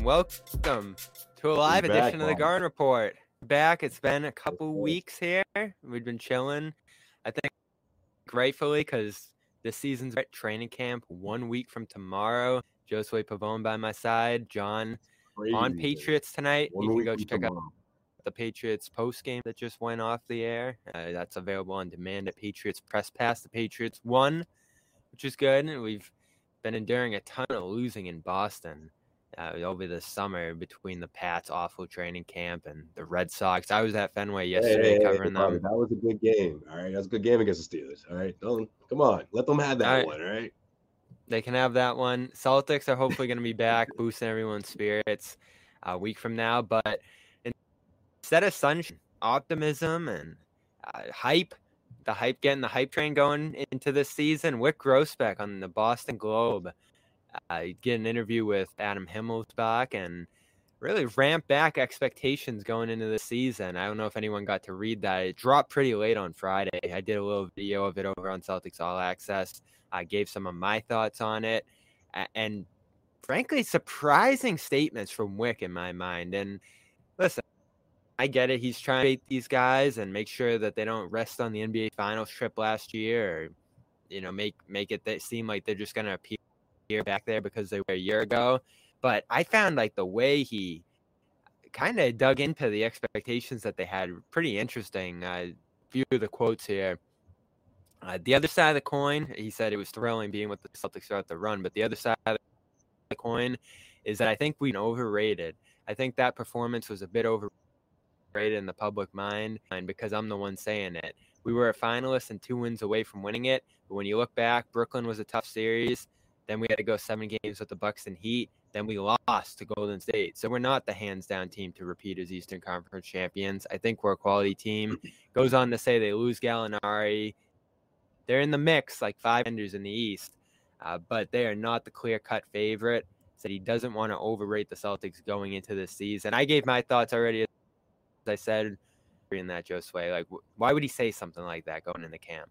and welcome to a live back, edition of the Garden Report. Back, it's been a couple weeks here. We've been chilling. I think gratefully because this season's at training camp one week from tomorrow. Josue Pavon by my side, John on Crazy. Patriots tonight. One you can go check out the Patriots post game that just went off the air. Uh, that's available on demand at Patriots Press Pass. The Patriots won, which is good. And we've been enduring a ton of losing in Boston uh, over the summer between the Pats' awful training camp and the Red Sox. I was at Fenway yesterday Hey, hey, hey, covering Bobby, them. That was a good game. All right, that was a good game against the Steelers. All right, don't come on, let them have that All right. one. All right. They can have that one. Celtics are hopefully going to be back, boosting everyone's spirits a week from now. But instead of sunshine, optimism and uh, hype, the hype getting the hype train going into this season, Wyc Grousbeck on the Boston Globe uh, get an interview with Adam Himmelsbach and really ramp back expectations going into the season. I don't know if anyone got to read that. It dropped pretty late on Friday. I did a little video of it over on Celtics All Access. I gave some of my thoughts on it, and frankly, surprising statements from Wyc in my mind. And listen, I get it. He's trying to beat these guys and make sure that they don't rest on the NBA Finals trip last year, or you know, make make it seem like they're just going to appear back there because they were a year ago. But I found like the way he kind of dug into the expectations that they had pretty interesting. Uh, few of the quotes here. Uh, the other side of the coin, he said it was thrilling being with the Celtics throughout the run, but the other side of the coin is that I think we overrated. I think that performance was a bit overrated in the public mind, and because I'm the one saying it. We were a finalist and two wins away from winning it, but when you look back, Brooklyn was a tough series. Then we had to go seven games with the Bucks and Heat. Then we lost to Golden State. So we're not the hands down team to repeat as Eastern Conference champions. I think we're a quality team. Goes on to say they lose Gallinari. They're in the mix, like five enders in the East, uh, but they are not the clear cut favorite. Said he doesn't want to overrate the Celtics going into this season. I gave my thoughts already. As I said in that Josue, like why would he say something like that going into camp?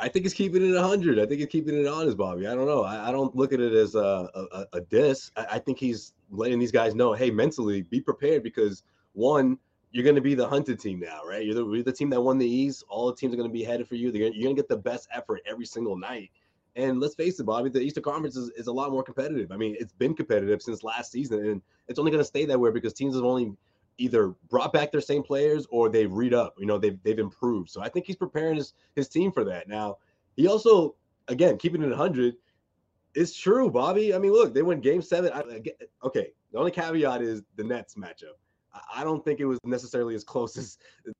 I think it's keeping it 100. I think it's keeping it honest, Bobby. I don't know. I, I don't look at it as a, a, a diss. I, I think he's letting these guys know, hey, mentally be prepared because one, you're going to be the hunted team now, right? You're the, you're the team that won the East. All the teams are going to be headed for you. They're you're going to get the best effort every single night. And let's face it, Bobby, the Eastern Conference is, is a lot more competitive. I mean, it's been competitive since last season, and it's only going to stay that way because teams have only either brought back their same players or they've read up. You know, they've they've improved. So I think he's preparing his his team for that. Now, he also, again, keeping it 100, it's true, Bobby. I mean, look, they went game seven. I okay, the only caveat is the Nets matchup. I, I don't think it was necessarily as close as the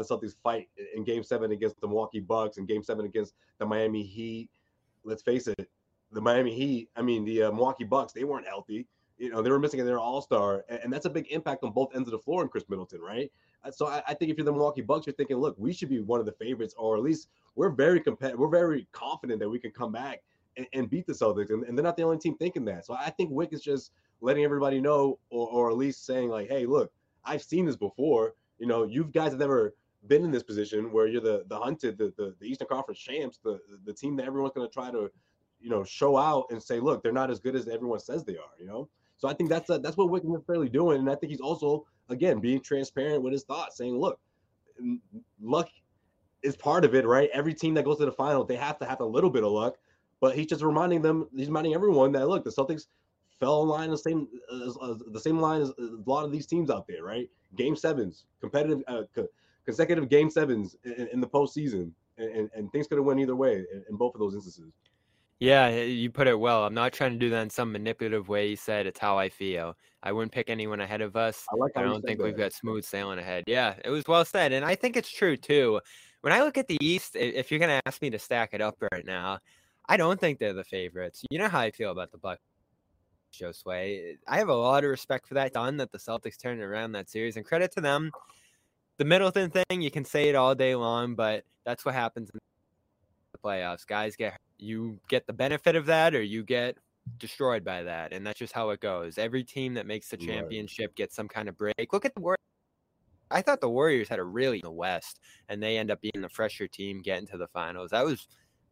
Celtics fight in game seven against the Milwaukee Bucks and game seven against the Miami Heat. Let's face it, the Miami Heat, I mean, the uh, Milwaukee Bucks, they weren't healthy. You know, they were missing their all star, and, and that's a big impact on both ends of the floor in Khris Middleton, right? Uh, So I, I think if you're the Milwaukee Bucks, you're thinking, look, we should be one of the favorites, or at least we're very competitive. We're very confident that we can come back and, and beat the Celtics, and, and they're not the only team thinking that. So I think Wyc is just letting everybody know, or, or at least saying like, hey, look, I've seen this before. You know, you guys have never been in this position where you're the the hunted, the the, the Eastern Conference champs, the the team that everyone's going to try to, you know, show out and say, look, they're not as good as everyone says they are. You know, so I think that's uh that's what Wyc is fairly doing, and I think he's also again being transparent with his thoughts, saying, look, luck is part of it, right? Every team that goes to the final, they have to have a little bit of luck, but he's just reminding them, he's reminding everyone that look, the Celtics fell in line the same as, as the same line as a lot of these teams out there, right? Game sevens, competitive, uh, co- consecutive game sevens in, in the postseason, and, and, and things could have went either way in, in both of those instances. Yeah, you put it well. I'm not trying to do that in some manipulative way. You said it's how I feel. I wouldn't pick anyone ahead of us. I like I don't think we've got smooth sailing ahead. Yeah, it was well said, and I think it's true too. When I look at the East, if you're gonna ask me to stack it up right now, I don't think they're the favorites. You know how I feel about the Bucks. Josue. I have a lot of respect for that done that the Celtics turned around that series, and credit to them. The Middleton thing, you can say it all day long, but that's what happens in the playoffs. Guys get you get the benefit of that, or you get destroyed by that, and that's just how it goes. Every team that makes the Right. championship gets some kind of break. Look at the Warriors. I thought the Warriors had a really in the West, and they end up being the fresher team getting to the finals. That was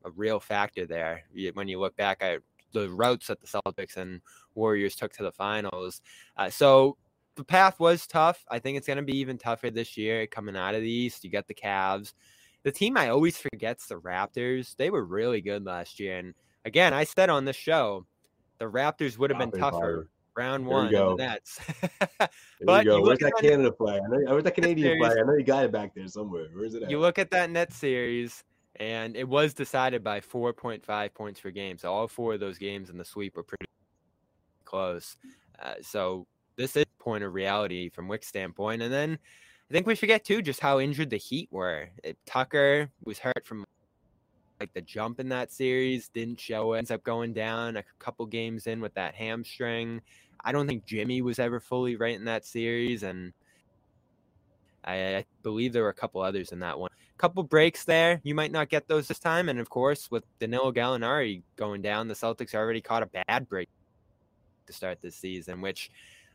a real factor there. When you look back, at the routes that the Celtics and Warriors took to the finals. Uh, so the path was tough. I think it's going to be even tougher this year coming out of the East. You got the Cavs. The team I always forget's the Raptors. They were really good last year. And again, I said on this show, the Raptors would have been tougher round one go. the Nets. but you go. Where's that Canada flag? I know, where's that Canadian flag? I know you got it back there somewhere. Where's it at? You look at that net series, and it was decided by 4.5 points per game. So all four of those games in the sweep were pretty close. Uh, so this is point of reality from Wyc's standpoint. And then I think we forget too just how injured the Heat were. It, Tucker was hurt from like the jump in that series, didn't show it, ends up going down a couple games in with that hamstring. I don't think Jimmy was ever fully right in that series, and I, I believe there were a couple others in that one. A couple breaks there, you might not get those this time, and of course, with Danilo Gallinari going down, the Celtics already caught a bad break to start this season, which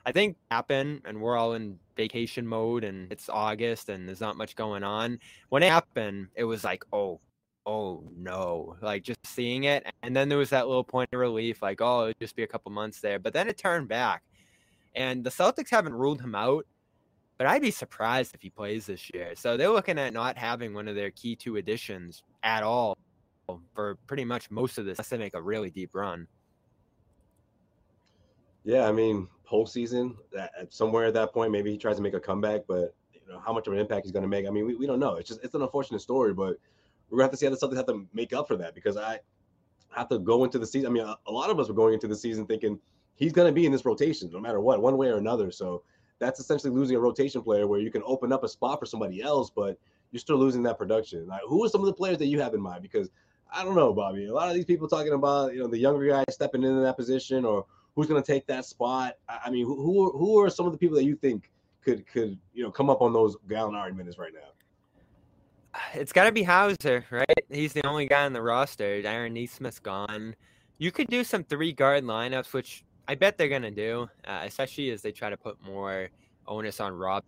I think happened, and we're all in vacation mode, and it's August, and there's not much going on. When it happened, it was like, oh oh no, like just seeing it. And then there was that little point of relief, like, oh, it'll just be a couple months there. But then it turned back. And the Celtics haven't ruled him out, but I'd be surprised if he plays this year. So they're looking at not having one of their key two additions at all for pretty much most of this unless they make a really deep run. Yeah, I mean, postseason, that, somewhere at that point, maybe he tries to make a comeback, but you know how much of an impact he's going to make. I mean, we, we don't know. It's just it's an unfortunate story, but we're gonna have to see how the Celtics have to make up for that because I have to go into the season. I mean, a, a lot of us were going into the season thinking he's gonna be in this rotation no matter what, one way or another. So that's essentially losing a rotation player where you can open up a spot for somebody else, but you're still losing that production. Like, who are some of the players that you have in mind? Because I don't know, Bobby. A lot of these people talking about you know the younger guys stepping into that position or who's going to take that spot. I mean, who who are some of the people that you think could could you know come up on those Gallinari minutes right now? It's got to be Hauser, right? He's the only guy on the roster. Aaron Nesmith's gone. You could do some three guard lineups, which I bet they're going to do, uh, especially as they try to put more onus on Rob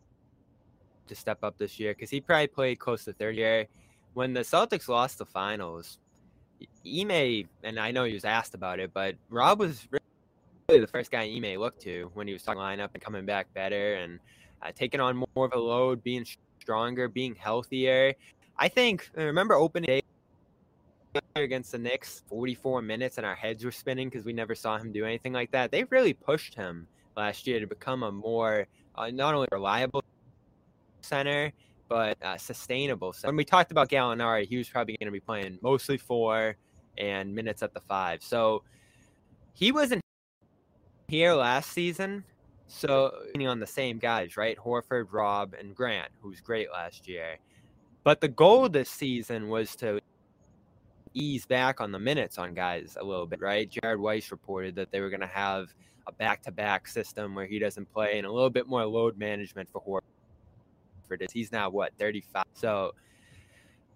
to step up this year because he probably played close to third year. When the Celtics lost the finals, Ime, and I know he was asked about it, but Rob was really the first guy Ime looked to when he was talking lineup and coming back better and uh, taking on more of a load, being stronger, being healthier. I think uh, remember opening day against the Knicks, 44 minutes, and our heads were spinning because we never saw him do anything like that. They really pushed him last year to become a more uh, not only reliable center but uh, sustainable. So when we talked about Gallinari, he was probably going to be playing mostly four and minutes at the five. So he wasn't here last season, so on the same guys, right? Horford, Rob, and Grant, who's great last year. But the goal this season was to ease back on the minutes on guys a little bit, right? Jared Weiss reported that they were going to have a back-to-back system where he doesn't play and a little bit more load management for Horford. He's now what 35. So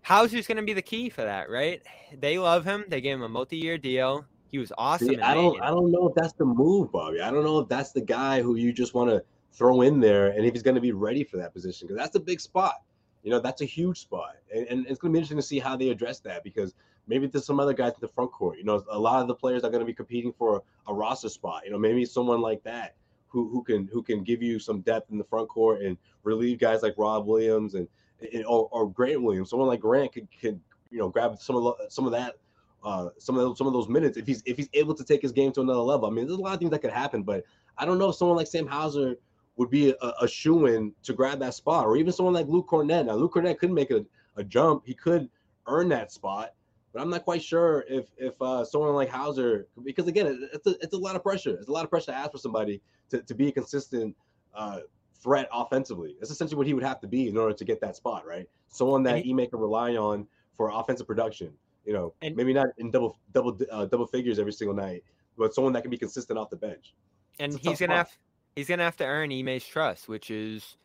Hauser's going to be the key for that, right? They love him. They gave him a multi-year deal. He was awesome. See, I don't. I don't know if that's the move, Bobby. I don't know if that's the guy who you just want to throw in there, and if he's going to be ready for that position, because that's a big spot. You know, that's a huge spot, and, and it's going to be interesting to see how they address that because maybe there's some other guys in the front court. You know, a lot of the players are going to be competing for a, a roster spot. You know, maybe someone like that who who can who can give you some depth in the front court and relieve guys like Rob Williams and, and or, or Grant Williams. Someone like Grant could, could you know grab some of the, some of that uh, some of those, some of those minutes if he's if he's able to take his game to another level. I mean, there's a lot of things that could happen, but I don't know if someone like Sam Hauser would be a, a shoe in to grab that spot, or even someone like Luke Kornet. Now, Luke Kornet could make a, a jump; he could earn that spot, but I'm not quite sure if if uh, someone like Hauser, because again, it's a it's a lot of pressure. It's a lot of pressure to ask for somebody to, to be a consistent uh, threat offensively. That's essentially what he would have to be in order to get that spot, right? Someone that he, he can rely on for offensive production. You know, and, maybe not in double double uh, double figures every single night, but someone that can be consistent off the bench. And he's gonna have he's gonna have to earn Ime's trust, which is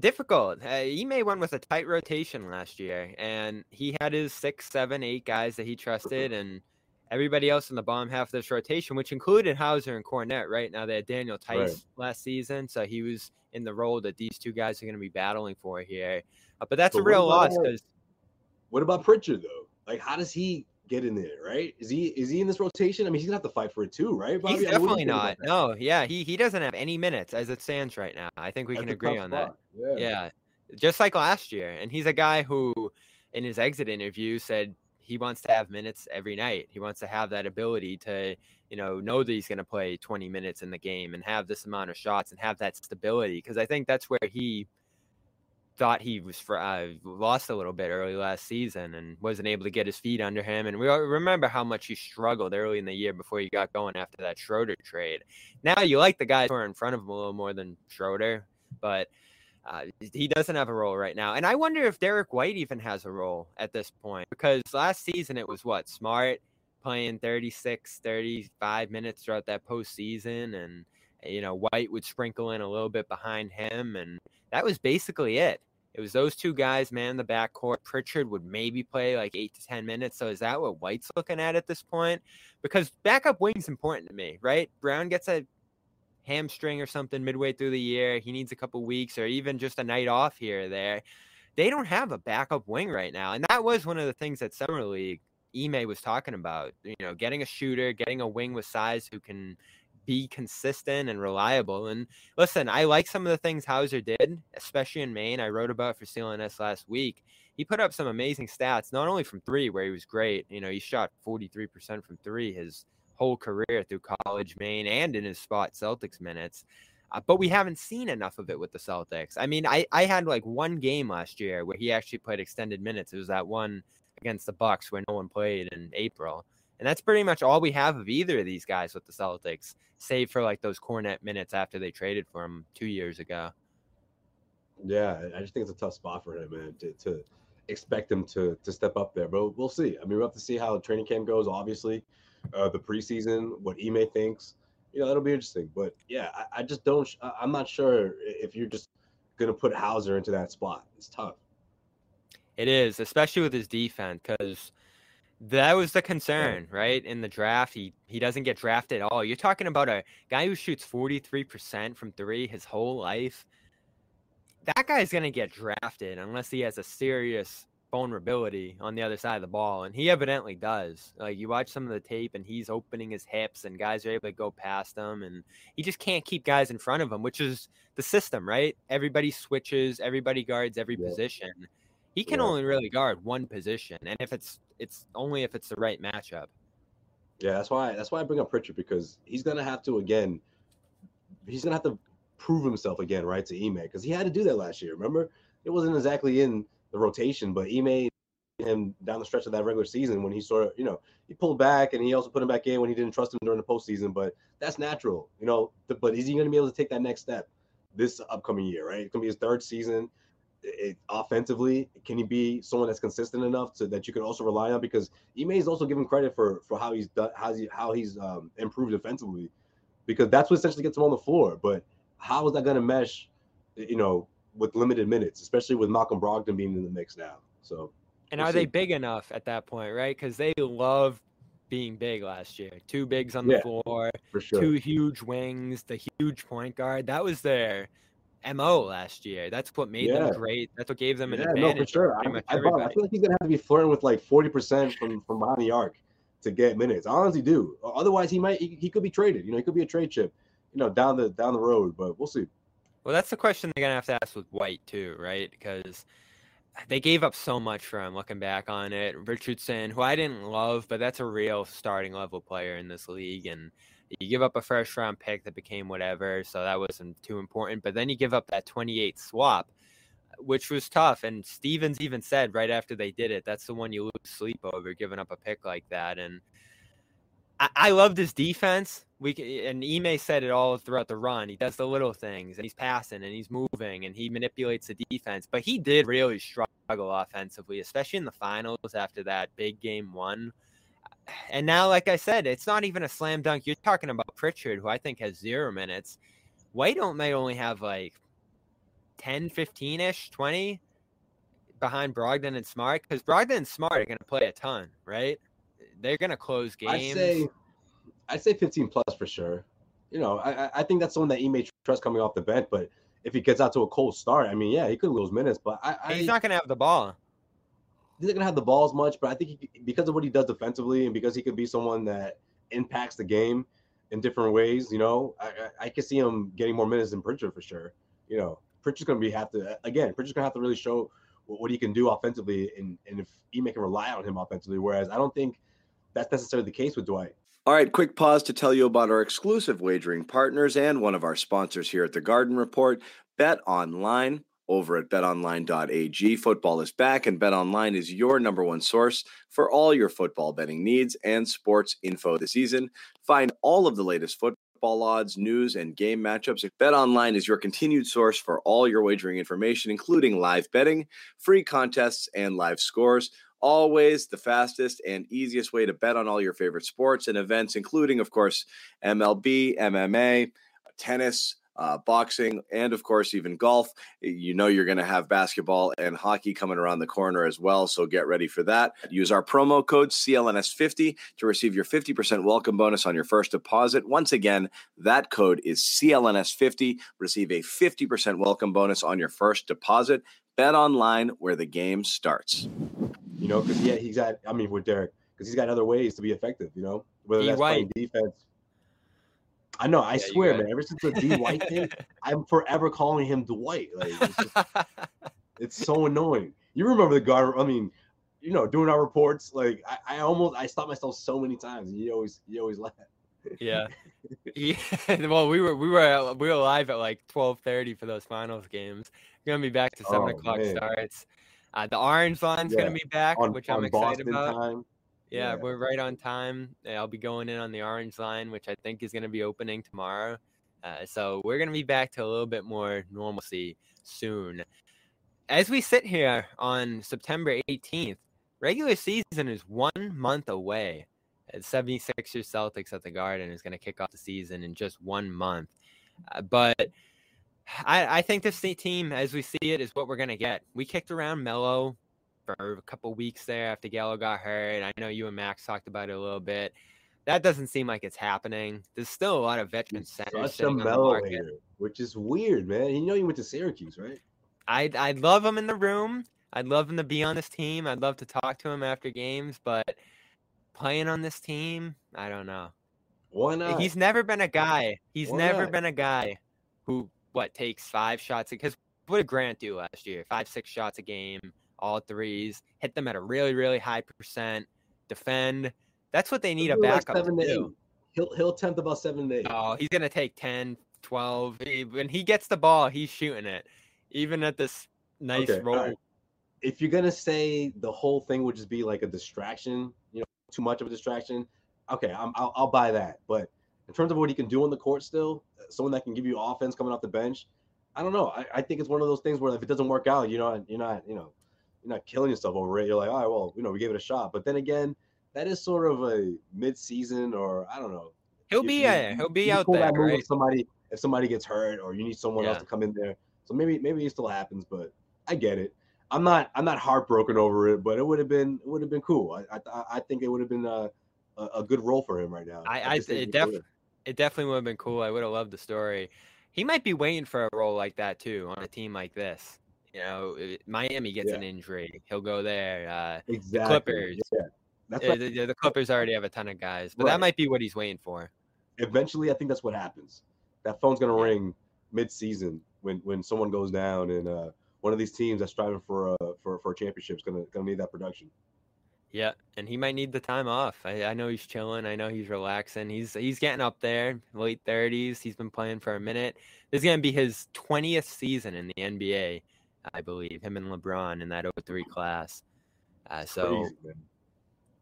difficult. Uh, Ime went with a tight rotation last year, and he had his six, seven, eight guys that he trusted, and everybody else in the bottom half of this rotation, which included Hauser and Kornet. Right now, they had Daniel Theis right. last season, so he was in the role that these two guys are going to be battling for here. Uh, but that's but a real loss because. What about Pritchard though? Like, how does he get in there, right? Is he is he in this rotation? I mean, he's gonna have to fight for it too, right? Bobby? He's definitely not. No, yeah, he he doesn't have any minutes as it stands right now. I think we That's can agree on spot. that. Yeah. yeah, just like last year. And he's a guy who, in his exit interview, said he wants to have minutes every night. He wants to have that ability to, you know, know that he's going to play 20 minutes in the game and have this amount of shots and have that stability. Because I think that's where he thought he was uh, lost a little bit early last season and wasn't able to get his feet under him. And we remember how much he struggled early in the year before he got going after that Schroeder trade. Now you like the guys who are in front of him a little more than Schroeder, but uh, he doesn't have a role right now. And I wonder if Derek White even has a role at this point because last season it was what Smart playing 36, 35 minutes throughout that postseason. And, you know, White would sprinkle in a little bit behind him. And that was basically it. It was those two guys, man, in the backcourt. Pritchard would maybe play like eight to 10 minutes. So is that what White's looking at at this point? Because backup wing's important to me, right? Brown gets a hamstring or something midway through the year. He needs a couple weeks or even just a night off here or there. They don't have a backup wing right now. And that was one of the things that Summer League Ime was talking about. You know, getting a shooter, getting a wing with size who can be consistent and reliable. And listen, I like some of the things Hauser did, especially in Maine. I wrote about for CLNS last week. He put up some amazing stats, not only from three, where he was great. You know, he shot 43% from three his whole career through college, Maine, and in his spot Celtics minutes. Uh, but we haven't seen enough of it with the Celtics. I mean, I, I had like one game last year where he actually played extended minutes. It was that one against the Bucks where no one played in April. And that's pretty much all we have of either of these guys with the Celtics, save for like those Kornet minutes after they traded for him two years ago. Yeah, I just think it's a tough spot for him, man, to, to expect him to to step up there. But we'll see. I mean, we'll have to see how training camp goes. Obviously, uh, the preseason, what Ime thinks, you know, that'll be interesting. But yeah, I, I just don't. I'm not sure if you're just gonna put Hauser into that spot. It's tough. It is, especially with his defense, because that was the concern, right? In the draft, he he doesn't get drafted at all. You're talking about a guy who shoots 43% from three his whole life. That guy's gonna get drafted unless he has a serious vulnerability on the other side of the ball, and he evidently does. Like you watch some of the tape, and he's opening his hips, and guys are able to go past him, and he just can't keep guys in front of him, which is the system, right? Everybody switches, everybody guards every yeah. position. He can yeah. only really guard one position, and if it's it's only if it's the right matchup. Yeah, that's why that's why I bring up Pritchard because he's gonna have to again. He's gonna have to prove himself again, right, to Ime because he had to do that last year. Remember, it wasn't exactly in the rotation, but Ime him down the stretch of that regular season when he sort of, you know, he pulled back and he also put him back in when he didn't trust him during the postseason. But that's natural, you know. But is he going to be able to take that next step this upcoming year? Right, it's going to be his third season it, offensively, can he be someone that's consistent enough to that you can also rely on? Because Ime is also given credit for for how he's done, how he how he's um, improved defensively, because that's what essentially gets him on the floor. But how is that going to mesh, you know, with limited minutes, especially with Malcolm Brogdon being in the mix now? So, and we'll are see. they big enough at that point, right? Because they love being big last year. Two bigs on the yeah, floor, sure. two huge wings, the huge point guard. That was their mo last year. That's what made yeah. them great. That's what gave them an yeah, advantage. No, for sure. I, I, I, feel like he's gonna have to be flirting with like forty percent from from behind the arc to get minutes. I honestly do. Otherwise, he might he, he, could be traded. You know, he could be a trade chip. You know, down the down the road. But we'll see. Well, that's the question they're gonna have to ask with White too, right? Because they gave up so much for him. Looking back on it, Richardson, who I didn't love, but that's a real starting level player in this league, and you give up a first round pick that became whatever, so that wasn't too important. But then you give up that 28 swap, which was tough. And Stevens even said right after they did it, that's the one you lose sleep over, giving up a pick like that. And I, I loved his defense. We eh, and Ime said it all throughout the run. He does the little things, and he's passing, and he's moving, and he manipulates the defense. But he did really struggle offensively, especially in the finals after that big game one and now, like I said, it's not even a slam dunk. You're talking about Pritchard, who I think has zero minutes. White don't may only have like 10, 15 ish, 20 behind Brogdon and Smart because Brogdon and Smart are going to play a ton, right? They're going to close games. I'd say, I'd say 15 plus for sure. You know, I, I think that's someone that he may trust coming off the bench, but if he gets out to a cold start, I mean, yeah, he could lose minutes, but I, I he's not going to have the ball. He's not gonna have the balls much, but I think he, because of what he does defensively and because he could be someone that impacts the game in different ways, you know, I, I, I can see him getting more minutes than Pritchard for sure. You know, Pritchard's gonna be have to uh, again. Pritchard's gonna have to really show what, what he can do offensively, and and if Ime can rely on him offensively. Whereas I don't think that's necessarily the case with Dwight. All right, quick pause to tell you about our exclusive wagering partners and one of our sponsors here at the Garden Report, Bet Online. Over at betonline.ag, football is back, and BetOnline is your number one source for all your football betting needs and sports info this season. Find all of the latest football odds, news, and game matchups. BetOnline is your continued source for all your wagering information, including live betting, free contests, and live scores always the fastest and easiest way to bet on all your favorite sports and events, including, of course, MLB, MMA, tennis, uh, boxing, and of course, even golf. You know, you're going to have basketball and hockey coming around the corner as well. So get ready for that. Use our promo code CLNS50 to receive your 50% welcome bonus on your first deposit. Once again, that code is CLNS50. Receive a 50% welcome bonus on your first deposit. Bet online where the game starts. You know, because yeah, he's got. I mean, with Derek, because he's got other ways to be effective. You know, whether that's White. playing defense. I know. I Yeah, swear, man. Ever since the D White thing, I'm forever calling him Dwight. Like, it's, just, it's so annoying. You remember the guard? I mean, you know, doing our reports. Like, I, I almost I stopped myself so many times. You always you always laugh. yeah. yeah. Well, we were we were we were live at like twelve thirty for those finals games. We're gonna be back to seven Oh, o'clock man. starts. Uh, the orange line's Yeah, gonna be back, on, which I'm excited Boston about. time. Yeah, Yeah. we're right on time. Uh, I'll be going in on the orange line, which I think is going to be opening tomorrow. Uh, so we're going to be back to a little bit more normalcy soon. As we sit here on September 18th, regular season is one month away. Uh, 76ers Celtics at the Garden is going to kick off the season in just one month. Uh, but I, I think this team, as we see it, is what we're going to get. We kicked around Melo for a couple weeks there after Gallo got hurt. I know you and Max talked about it a little bit. That doesn't seem like it's happening. There's still a lot of veteran centers Such a sitting on the Melo market. hater, which is weird, man. You know, you went to Syracuse, right? I'd I'd love him in the room. I'd love him to be on this team. I'd love to talk to him after games, but playing on this team, I don't know. Why eh, not? He's never been a guy. He's Why never not? been a guy who what takes five shots because what did Grant do last year? Five, six shots a game, all threes, hit them at a really, really high percent, defend. That's what they need a He'll like backup seven to to do. He'll he'll attempt about seven to eight. Oh, he's gonna take 10, 12. He- When he gets the ball, he's shooting it. Even at this nice Okay, roll. alright. if you're gonna say the whole thing would just be like a distraction, you know, too much of a distraction, okay, I'm, I'll, I'll buy that. But in terms of what he can do on the court, still, someone that can give you offense coming off the bench, I don't know. I, I think it's one of those things where if it doesn't work out, you're not, you're not, you know, you're not killing yourself over it. You're like, all right, well, you know, we gave it a shot. But then again, that is sort of a mid-season, or I don't know. He'll You- be you- uh, he'll be out there, right? If somebody, if somebody gets hurt, or you need someone else to come in there, so maybe, maybe it still happens. But I get it. I'm not I'm not heartbroken over it, but it would have been it would have been cool. I I, I think it would have been a, a a good role for him right now. I- at I- it of his def- It definitely would have been cool. I would have loved the story. He might be waiting for a role like that too on a team like this. You know, Miami gets Yeah. an injury, he'll go there. Uh, exactly. Clippers. Yeah, that's yeah, the, the Clippers already have a ton of guys, but Right. that might be what he's waiting for. eventually. I think that's what happens. That phone's gonna ring mid-season when when someone goes down, and uh, one of these teams that's striving for a for for a championship is gonna gonna need that production. Yeah, and he might need the time off. I, I know he's chilling. I know he's relaxing. He's he's getting up there, late thirties. He's been playing for a minute. This is gonna be his twentieth season in the NBA, I believe. Him and LeBron in that 03 class. Uh, so Crazy,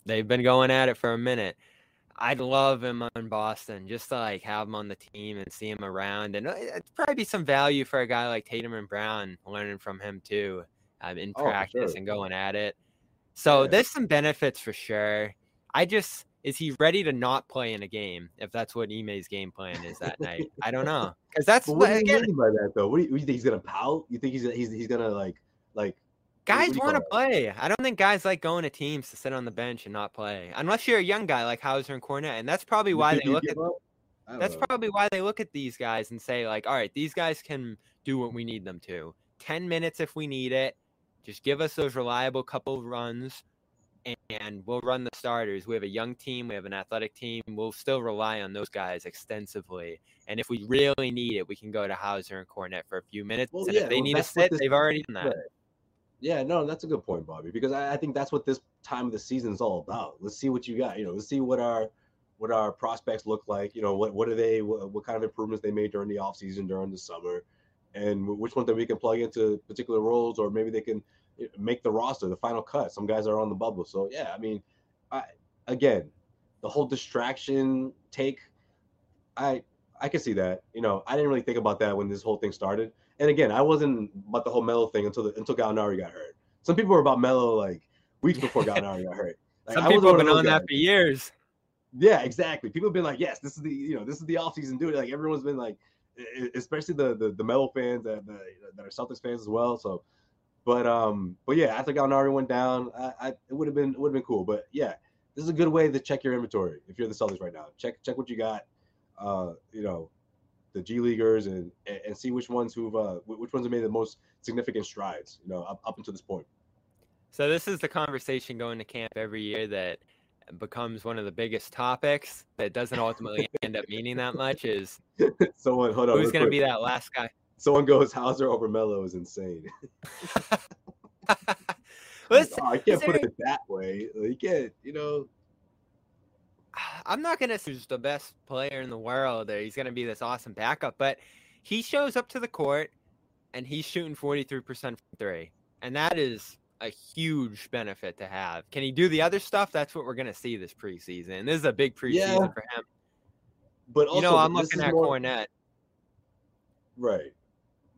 they've been going at it for a minute. I'd love him on Boston, just to like have him on the team and see him around, and uh, it'd probably be some value for a guy like Tatum and Brown, learning from him too, um, in Oh, practice sure. and going at it. So Yeah. there's some benefits for sure. I just is he ready to not play in a game if that's what Ime's game plan is that night? I don't know because that's But what, do you again, mean by that though? What do you, you think he's gonna pout? You think he's he's he's gonna like like guys want to play. I don't think guys like going to teams to sit on the bench and not play, unless you're a young guy like Hauser and Kornet, and that's probably why they look at? That's know. probably why they look at these guys and say, like, all right, these guys can do what we need them to. 10 minutes if we need it. Just give us those reliable couple runs and we'll run the starters. We have a young team, we have an athletic team. We'll still rely on those guys extensively. And if we really need it, we can go to Hauser and Kornet for a few minutes. Well, and yeah, if they well, need a sit, they've already done that. Yeah, no, that's a good point, Bobby, because I, I, think that's what this time of the season is all about. Let's see what you got. You know, let's see what our what our prospects look like. You know, what what are they? What, what kind of improvements they made during the offseason, during the summer, and which ones that we can plug into particular roles, or maybe they can make the roster, the final cut. Some guys are on the bubble. So yeah, I mean, I again, the whole distraction take, I I can see that. You know, I didn't really think about that when this whole thing started. And again, I wasn't about the whole Melo thing until the, until Gallinari got hurt. Some people were about Melo like weeks before Gallinari got hurt. Like, Some people have been on that for years. Yeah, exactly. People have been like, yes, this is the you know this is the offseason, dude. Like everyone's been like, especially the the, the Melo fans that the, that are Celtics fans as well. So but um, but yeah, after Gallinari went down, I, I it would have been would have been cool. But yeah, this is a good way to check your inventory if you're the Celtics right now. Check check what you got. Uh, you know, the G leaguers and and see which ones who've uh which ones have made the most significant strides. You know, up up until this point. So this is the conversation going to camp every year that becomes one of the biggest topics that doesn't ultimately end up meaning that much is someone hold on who's going to be that last guy someone goes Hauser over Melo is insane. Listen, oh, I can't put it that way. You can't, you know. I'm not gonna say he's the best player in the world or he's gonna be this awesome backup, but he shows up to the court and he's shooting 43% from three, and that is a huge benefit to have. Can he do the other stuff? That's what we're gonna see this preseason. This is a big preseason yeah. for him. But also, you know, I'm looking at more... Kornet. Right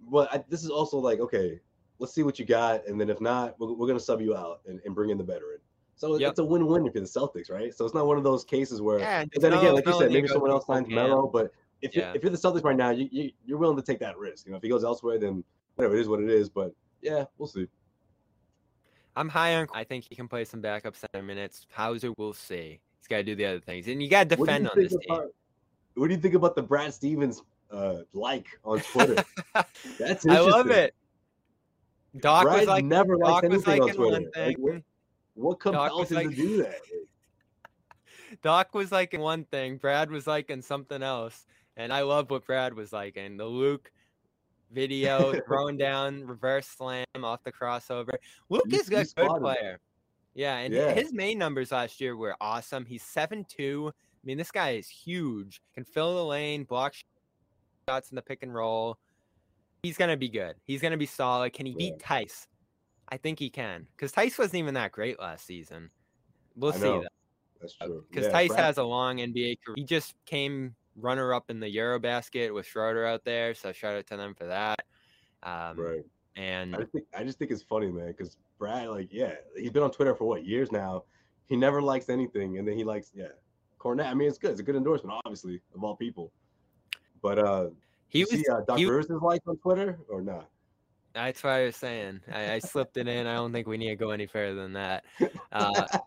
but I, this is also like okay, let's see what you got, and then if not, we're, we're gonna sub you out and, and bring in the veteran. So yep. it's a win-win if you're the Celtics, right? So it's not one of those cases where. Yeah, then again, like you said, maybe someone else signs Melo, but if yeah. you're, if you're the Celtics right now, you, you you're willing to take that risk. You know, if he goes elsewhere, then whatever it is, what it is. But yeah, we'll see. I'm high on. I think he can play some backup center minutes. Hauser, we'll see. He's got to do the other things, and you got to defend on this about, team. What do you think about the Brad Stevens uh, like on Twitter. That's I love it. Doc Brad was like never liked anything on Twitter. Like, what, what compels him like, to do that? Doc was like in one thing, Brad was like in something else, and I love what Brad was like in the Luke video throwing down reverse slam off the crossover. Luke is a good player. Yeah, and yeah. his Maine numbers last year were awesome. He's seven two. I mean, this guy is huge. Can fill the lane, block shots in the pick and roll. He's gonna be good. He's gonna be solid. Can he beat Theis? I think he can, because Theis wasn't even that great last season. We'll see that. That's true. Because yeah, Theis Brad- has a long NBA career. He just came runner up in the Eurobasket with Schroeder out there, so shout out to them for that. Um, right. And I just think I just think it's funny, man, because Brad, like, yeah, he's been on Twitter for what years now. He never likes anything, and then he likes, yeah, Kornet. I mean, it's good. It's a good endorsement, obviously, of all people. But uh, he was see, uh, Dr. Earth's like on Twitter or not? That's what I was saying. I, I, slipped it in. I don't think we need to go any further than that. Uh,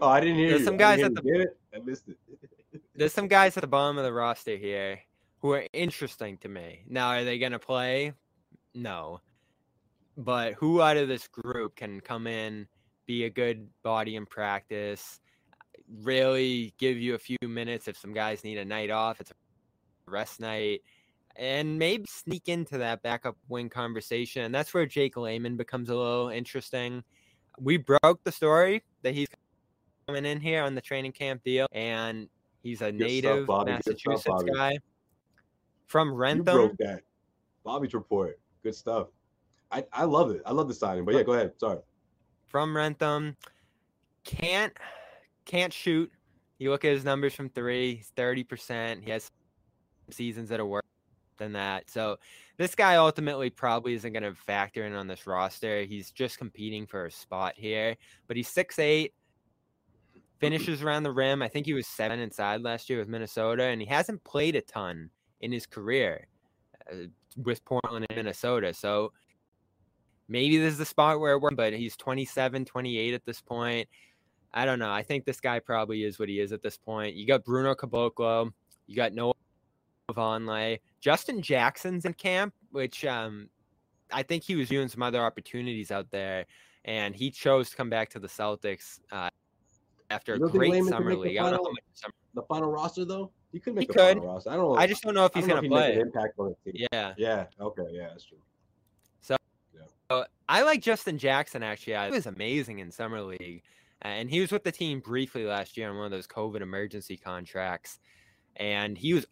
oh, I didn't hear there's you. some guys at the? I missed it. there's some guys at the bottom of the roster here who are interesting to me. Now, are they going to play? No. But who out of this group can come in, be a good body in practice, really give you a few minutes if some guys need a night off. It's a rest night. And maybe sneak into that backup wing conversation. And that's where Jake Layman becomes a little interesting. We broke the story that he's coming in here on the training camp deal, and he's a Good native stuff, Massachusetts stuff, guy from Wrentham. You broke that. Bobby's report. Good stuff. I, I love it. I love the signing. But yeah, go ahead. Sorry. From Wrentham. Can't can't shoot. You look at his numbers from three, he's 30%. He has seasons that are worse than that. So this guy ultimately probably isn't going to factor in on this roster. He's just competing for a spot here, but he's six eight, finishes around the rim. I think he was seven inside last year with Minnesota, and he hasn't played a ton in his career uh, with Portland and Minnesota. So maybe this is the spot where it works, but he's 27, 28 at this point. I don't know. I think this guy probably is what he is at this point. You got Bruno Caboclo, you got Noah Vonleh, Justin Jackson's in camp, which um, I think he was viewing some other opportunities out there, and he chose to come back to the Celtics uh, after a great summer league. The final, the final roster though, he could make he the could. final roster. I don't. know. I just don't know if he's going to play. impact on the team. Yeah. Yeah. Okay. Yeah, that's true. So, yeah. so I like Justin Jackson actually. He was amazing in summer league, and he was with the team briefly last year on one of those COVID emergency contracts, and he was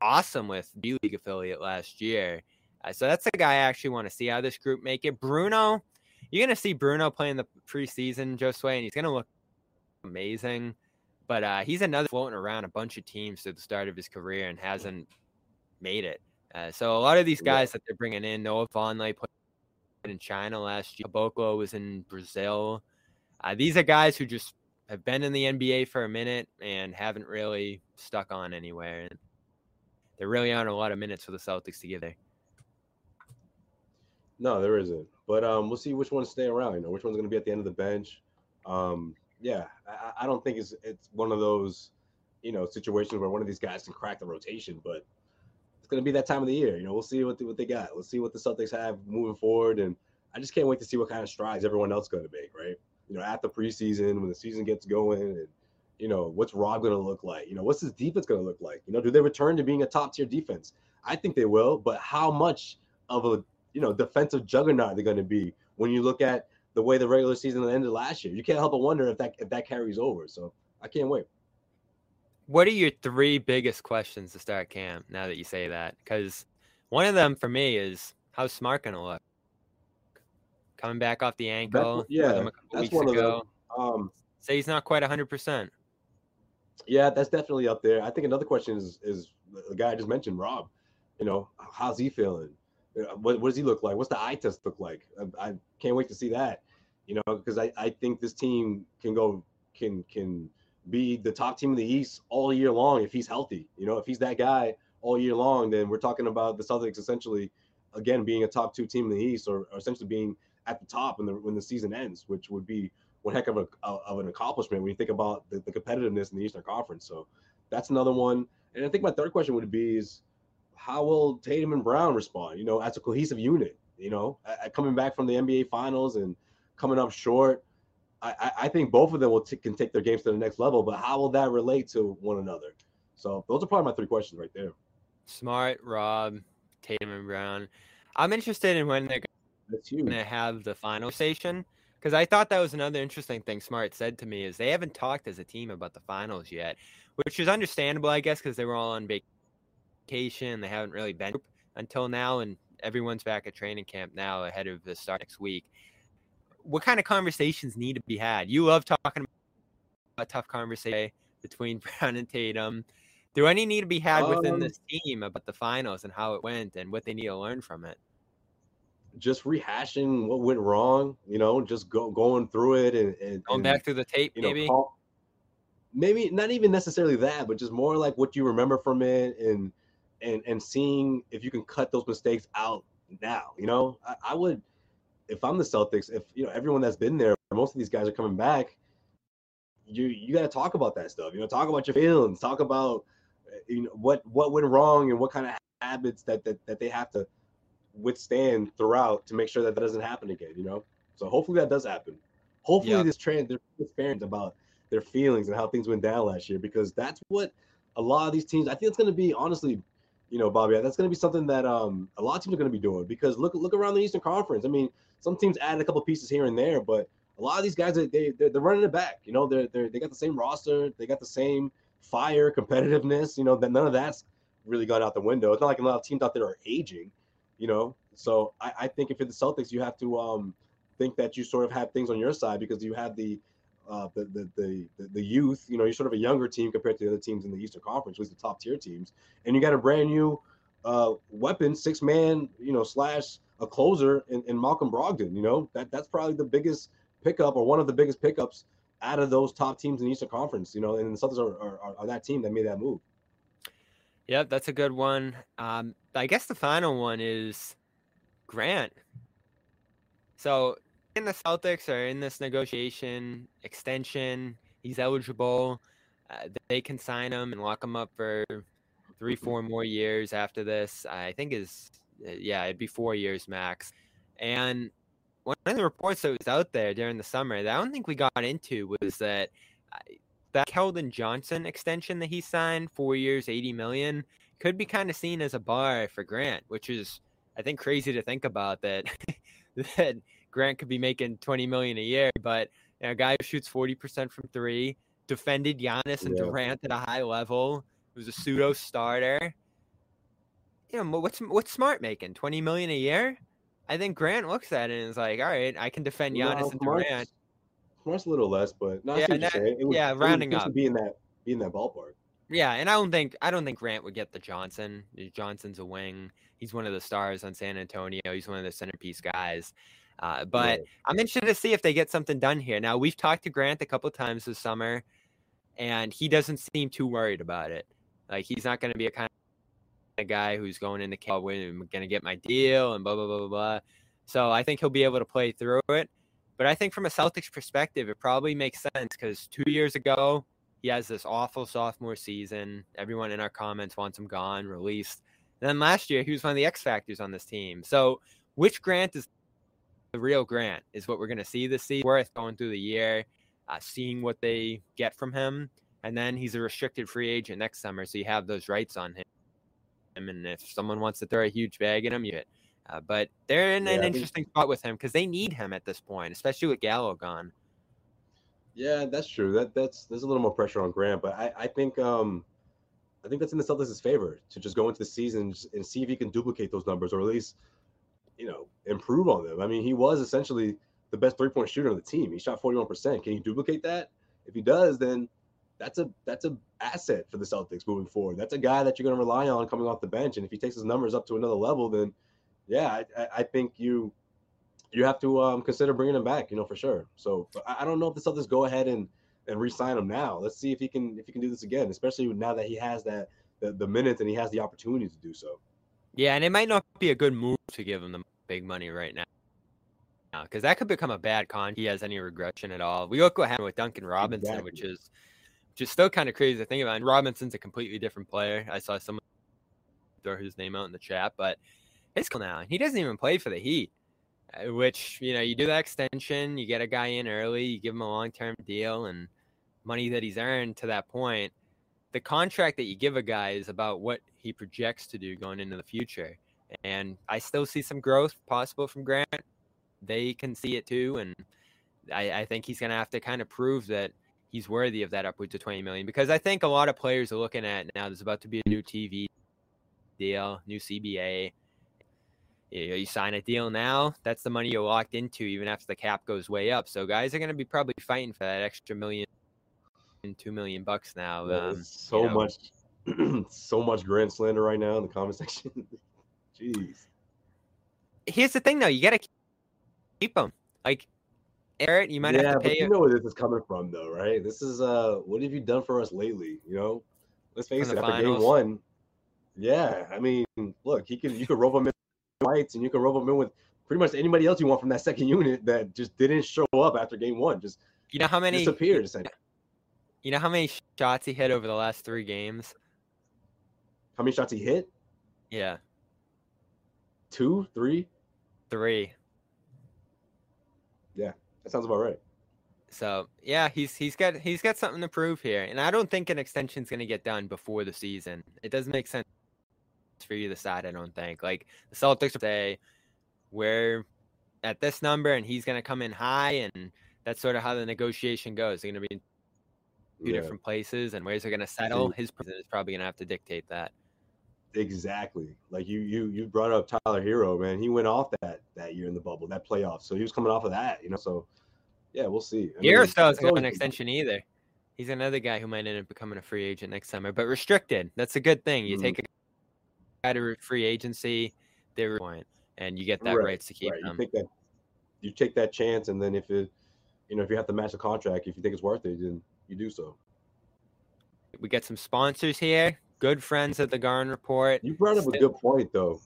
awesome with B League affiliate last year. Uh, so that's the guy I actually want to see how this group make it. Bruno, you're going to see Bruno playing the preseason, Josue, and he's going to look amazing. But uh, he's another floating around a bunch of teams to the start of his career and hasn't made it. Uh, so a lot of these guys that they're bringing in, Noah Vonleh put in China last year. Boklo was in Brazil. Uh, these are guys who just have been in the NBA for a minute and haven't really stuck on anywhere. And there really aren't a lot of minutes for the Celtics to give there. No, there isn't. But um, we'll see which ones stay around. You know, which one's going to be at the end of the bench. Um, yeah, I, I, don't think it's it's one of those, you know, situations where one of these guys can crack the rotation. But it's going to be that time of the year. You know, we'll see what the, what they got. Let's see what the Celtics have moving forward, and I just can't wait to see what kind of strides everyone else going to make. Right? You know, at the preseason when the season gets going, and you know, what's Rob going to look like? You know, what's his defense going to look like? You know, do they return to being a top tier defense? I think they will, but how much of a you know defensive juggernaut they're going to be when you look at the way the regular season ended last year. You can't help but wonder if that if that carries over. So I can't wait. What are your three biggest questions to start camp? Now that you say that, because one of them for me is how's Smart going to look coming back off the ankle? That's, yeah, that's one ago. of them. Um, Say he's not quite hundred percent. Yeah, that's definitely up there. I think another question is is the guy I just mentioned, Rob. You know, how's he feeling? What, what does he look like? What's the eye test look like? I, I can't wait to see that. You know, because I, I think this team can go can can be the top team in the East all year long if he's healthy. You know, if he's that guy all year long, then we're talking about the Celtics essentially again being a top two team in the East or, or essentially being at the top when the when the season ends, which would be one heck of a of an accomplishment when you think about the, the competitiveness in the Eastern Conference. So that's another one. And I think my third question would be is how will Tatum and Brown respond? You know, as a cohesive unit. You know, coming back from the NBA Finals and coming up short. I, I think both of them will t- can take their games to the next level, but how will that relate to one another? So those are probably my three questions right there. Smart, Rob, Tatum, and Brown. I'm interested in when they're going to have the final station because I thought that was another interesting thing Smart said to me is they haven't talked as a team about the finals yet, which is understandable, I guess, because they were all on vacation. They haven't really been until now, and everyone's back at training camp now ahead of the start next week what kind of conversations need to be had? You love talking about tough conversation between Brown and Tatum. Do any need to be had within um, this team about the finals and how it went and what they need to learn from it? Just rehashing what went wrong, you know, just go, going through it and, and going and, back through the tape, you maybe. Know, call, maybe not even necessarily that, but just more like what you remember from it and and and seeing if you can cut those mistakes out now. You know, I, I would if I'm the Celtics, if you know everyone that's been there, most of these guys are coming back. You you got to talk about that stuff. You know, talk about your feelings. Talk about eh, you know what what went wrong and what kind of habits that that, that they have to withstand throughout to make sure that that doesn't happen again. You know, so hopefully that does happen. Hopefully yep. this trend they're transparent about their feelings and how things went down last year because that's what a lot of these teams. I think it's going to be honestly you know, Bobby, that's going to be something that um, a lot of teams are going to be doing because look look around the Eastern Conference. I mean, some teams added a couple pieces here and there, but a lot of these guys they they're, they're running it back. You know, they're, they're they got the same roster, they got the same fire, competitiveness. You know, that none of that's really gone out the window. It's not like a lot of teams out there are aging. You know, so I, I think if you're the Celtics, you have to um, think that you sort of have things on your side because you have the uh, the, the, the the youth. You know, you're sort of a younger team compared to the other teams in the Eastern Conference, which is the top tier teams, and you got a brand new uh, weapon, six man, you know, slash a closer in, in Malcolm Brogdon. You know, that that's probably the biggest pickup or one of the biggest pickups out of those top teams in the Eastern Conference. You know, and the Celtics are, are, are that team that made that move. Yep, that's a good one. Um, I guess the final one is Grant. So in the Celtics are in this negotiation extension. He's eligible. Uh, they can sign him and lock him up for three, four more years after this. I think his Uh, yeah, it'd be four years max. And one of the reports that was out there during the summer that I don't think we got into was that uh, that Keldon Johnson extension that he signed, four years, eighty million, could be kind of seen as a bar for Grant, which is I think crazy to think about that that Grant could be making twenty million a year, but you know, a guy who shoots forty percent from three, defended Giannis and yeah. Durant at a high level, was a pseudo starter. You know, what's what's Smart making? Twenty million a year? I think Grant looks at it and is like, all right, I can defend Giannis no, and Durant. Smart's a little less, but not yeah, that, it yeah, rounding up, be in that be in that ballpark. Yeah, and I don't think I don't think Grant would get the Johnson. Johnson's a wing. He's one of the stars on San Antonio. He's one of the centerpiece guys. Uh, but I'm interested to see if they get something done here. Now we've talked to Grant a couple times this summer, and he doesn't seem too worried about it. Like he's not going to be a kind of guy who's going into camp and going to get my deal and blah blah blah blah blah. So I think he'll be able to play through it. But I think from a Celtics perspective, it probably makes sense because two years ago he has this awful sophomore season. Everyone in our comments wants him gone, released. And then last year he was one of the X factors on this team. So which Grant is the real Grant is what we're going to see this season. Worth going through the year, uh, seeing what they get from him, and then he's a restricted free agent next summer, so you have those rights on him. And if someone wants to throw a huge bag at him, you hit. Uh, but they're in yeah, an interesting think... spot with him because they need him at this point, especially with Gallo gone. Yeah, that's true. That that's there's a little more pressure on Grant, but I, I think um I think that's in the Celtics' favor to just go into the season and see if he can duplicate those numbers or at least you know improve on them. I mean, he was essentially the best three point shooter on the team. He shot 41%. Can he duplicate that? If he does, then that's a that's a asset for the Celtics moving forward. That's a guy that you're going to rely on coming off the bench. And if he takes his numbers up to another level, then yeah, I, I think you you have to um, consider bringing him back. You know for sure. So I, I don't know if the Celtics go ahead and and re-sign him now. Let's see if he can if he can do this again, especially now that he has that the, the minutes and he has the opportunity to do so. Yeah, and it might not be a good move to give him the big money right now because that could become a bad con. He has any regression at all. We look what happened with Duncan Robinson, exactly. which is just still kind of crazy to think about. And Robinson's a completely different player. I saw someone throw his name out in the chat, but it's cool now. He doesn't even play for the Heat, Uh, which you know you do that extension, you get a guy in early, you give him a long term deal, and money that he's earned to that point. The contract that you give a guy is about what he projects to do going into the future. And I still see some growth possible from Grant they can see it too, and I, I think he's going to have to kind of prove that he's worthy of that upwards of 20 million because I think a lot of players are looking at now. There's about to be a new TV deal, new CBA. You, you sign a deal now, that's the money you're locked into even after the cap goes way up. So guys are going to be probably fighting for that extra million, two million bucks now. Um, so you know. much, so much grand slander right now in the comment section. Jeez. Here's the thing, though. You got to keep them. Like Eric, you might yeah, have to pay. you know where this is coming from, though, right? This is uh, what have you done for us lately? You know, let's face it. After finals. game one, yeah, I mean, look, he can you can rope him in and you can rope them in with pretty much anybody else you want from that second unit that just didn't show up after game one. Just you know how many disappeared. You know how many shots he hit over the last three games? How many shots he hit? Yeah. Two, three, three. Yeah, that sounds about right. So yeah, he's he's got he's got something to prove here, and I don't think an extension is going to get done before the season. It doesn't make sense for you to decide. I don't think like the Celtics say we're at this number, and he's going to come in high, and that's sort of how the negotiation goes. They're going to be in two yeah. different places, and where's they're going to settle. His president is probably going to have to dictate that. Exactly. Like you you you brought up Tyler Herro, man. He went off that that year in the bubble, that playoff. So he was coming off of that, you know. So yeah, we'll see. I Herro still have an extension either. He's another guy who might end up becoming a free agent next summer, but restricted. That's a good thing. You mm-hmm. take a guy to free agency, they're point, and you get that right. rights to keep right. them. You take that, you take that chance, and then if it, you know, if you have to match the contract, if you think it's worth it, then you do so. We get some sponsors here good friends at the Garden Report. You brought up a good point, though.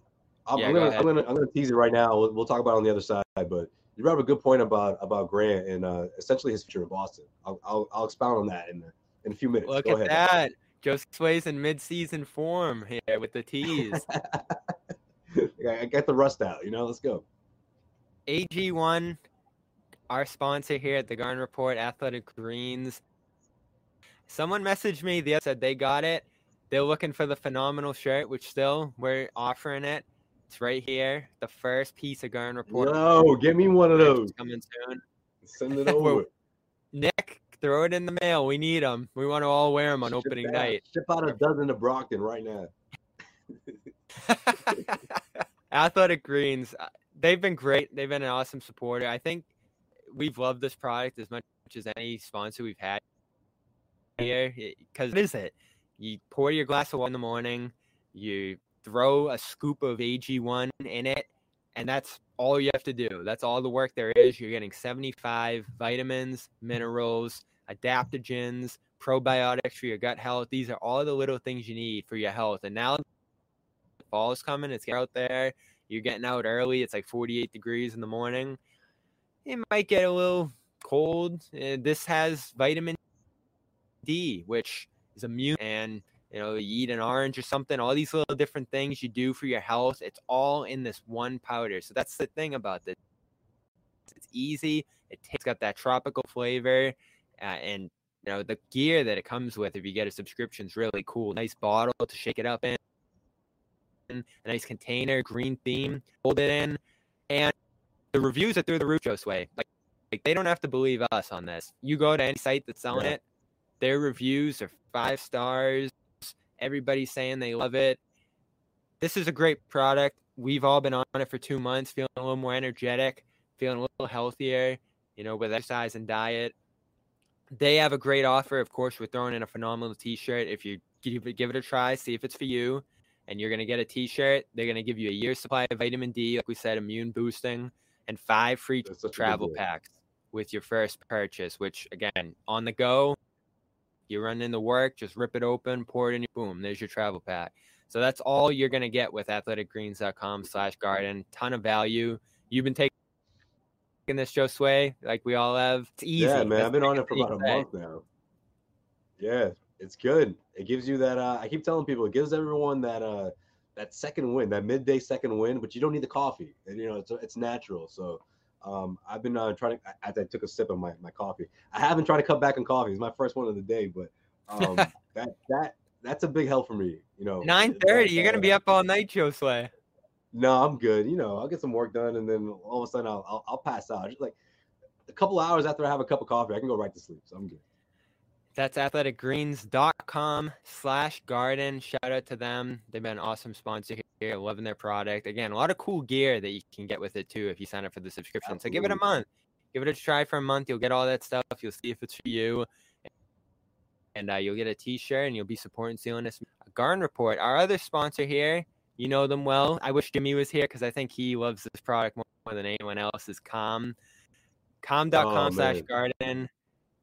I'm, yeah, I'm, gonna, I'm, gonna, I'm gonna tease it right now. We'll, we'll, talk about it on the other side, but you brought up a good point about about Grant and uh, essentially his future in Boston. I'll, I'll, I'll expound on that in in a few minutes. Look Go at ahead. that. Joe Sway's in mid-season form here with the tease. I got the rust out. You know, let's go. AG1, our sponsor here at the Garden Report, Athletic Greens. Someone messaged me the other said they got it. They're looking for the phenomenal shirt, which still we're offering it. It's right here, the first piece of Garden Report. No, get me one of those. Coming soon. Send it over. Nick, throw it in the mail. We need them. We want to all wear them on Ship opening out- night. Ship out a dozen to Brockton right now. Athletic Greens, uh, they've been great. They've been an awesome supporter. I think we've loved this product as much as any sponsor we've had here. Because what is it? You pour your glass of water in the morning, you throw a scoop of AG1 in it, and that's all you have to do. That's all the work there is. You're getting 75 vitamins, minerals, adaptogens, probiotics for your gut health. These are all the little things you need for your health. And now fall's coming. It's out there. You're getting out early. It's like 48 degrees in the morning. It might get a little cold. Uh, This has vitamin D, which is immune. And you know, you eat an orange or something. All these little different things you do for your health. It's all in this one powder. So that's the thing about this. It's easy. It has got that tropical flavor, uh, and you know the gear that it comes with. If you get a subscription, is really cool. Nice bottle to shake it up in a nice container, green theme, hold it in, and the reviews are through the roof, Josue. Like, like they don't have to believe us on this. You go to any site that's selling Yeah. it, their reviews are five stars. Everybody's saying they love it. This is a great product. We've all been on it for two months, feeling a little more energetic, feeling a little healthier, you know, with exercise and diet. They have a great offer. Of course, we're throwing in a phenomenal T-shirt. If you give it, give it a try, see if it's for you and you're going to get a t-shirt. They're going to give you a year's supply of vitamin D, like we said, immune boosting, and five free That's such a good travel packs with your first purchase, which again, on the go, you run into work, just rip it open, pour it in, boom, there's your travel pack. So that's all you're going to get with athleticgreens.com slash garden. Ton of value. You've been taking this, Joe Sway, like we all have. It's easy. Yeah, man, That's I've been on it for about a month now. Yeah, it's good. It gives you that. Uh, I keep telling people, it gives everyone that uh, that second win, that midday second win. But you don't need the coffee. And, you know, it's it's natural. So um, I've been uh, trying to. As I took a sip of my, my coffee, I haven't tried to cut back on coffee. It's my first one of the day, but um, that that that's a big help for me. You know, nine thirty. You're gonna be up all night, Joe Sway. No, I'm good. You know, I'll get some work done, and then all of a sudden I'll I'll, I'll pass out. Just like a couple hours after I have a cup of coffee, I can go right to sleep. So I'm good. That's athleticgreens.com slash garden. Shout out to them. They've been an awesome sponsor here. Loving their product. Again, a lot of cool gear that you can get with it too if you sign up for the subscription. So give it a month. Give it a try for a month. You'll get all that stuff. You'll see if it's for you. And uh, you'll get a t-shirt and you'll be supporting CLNS Garden Report. Our other sponsor here, you know them well. I wish Jimmy was here because I think he loves this product more, than anyone else is Calm. Calm.com slash garden.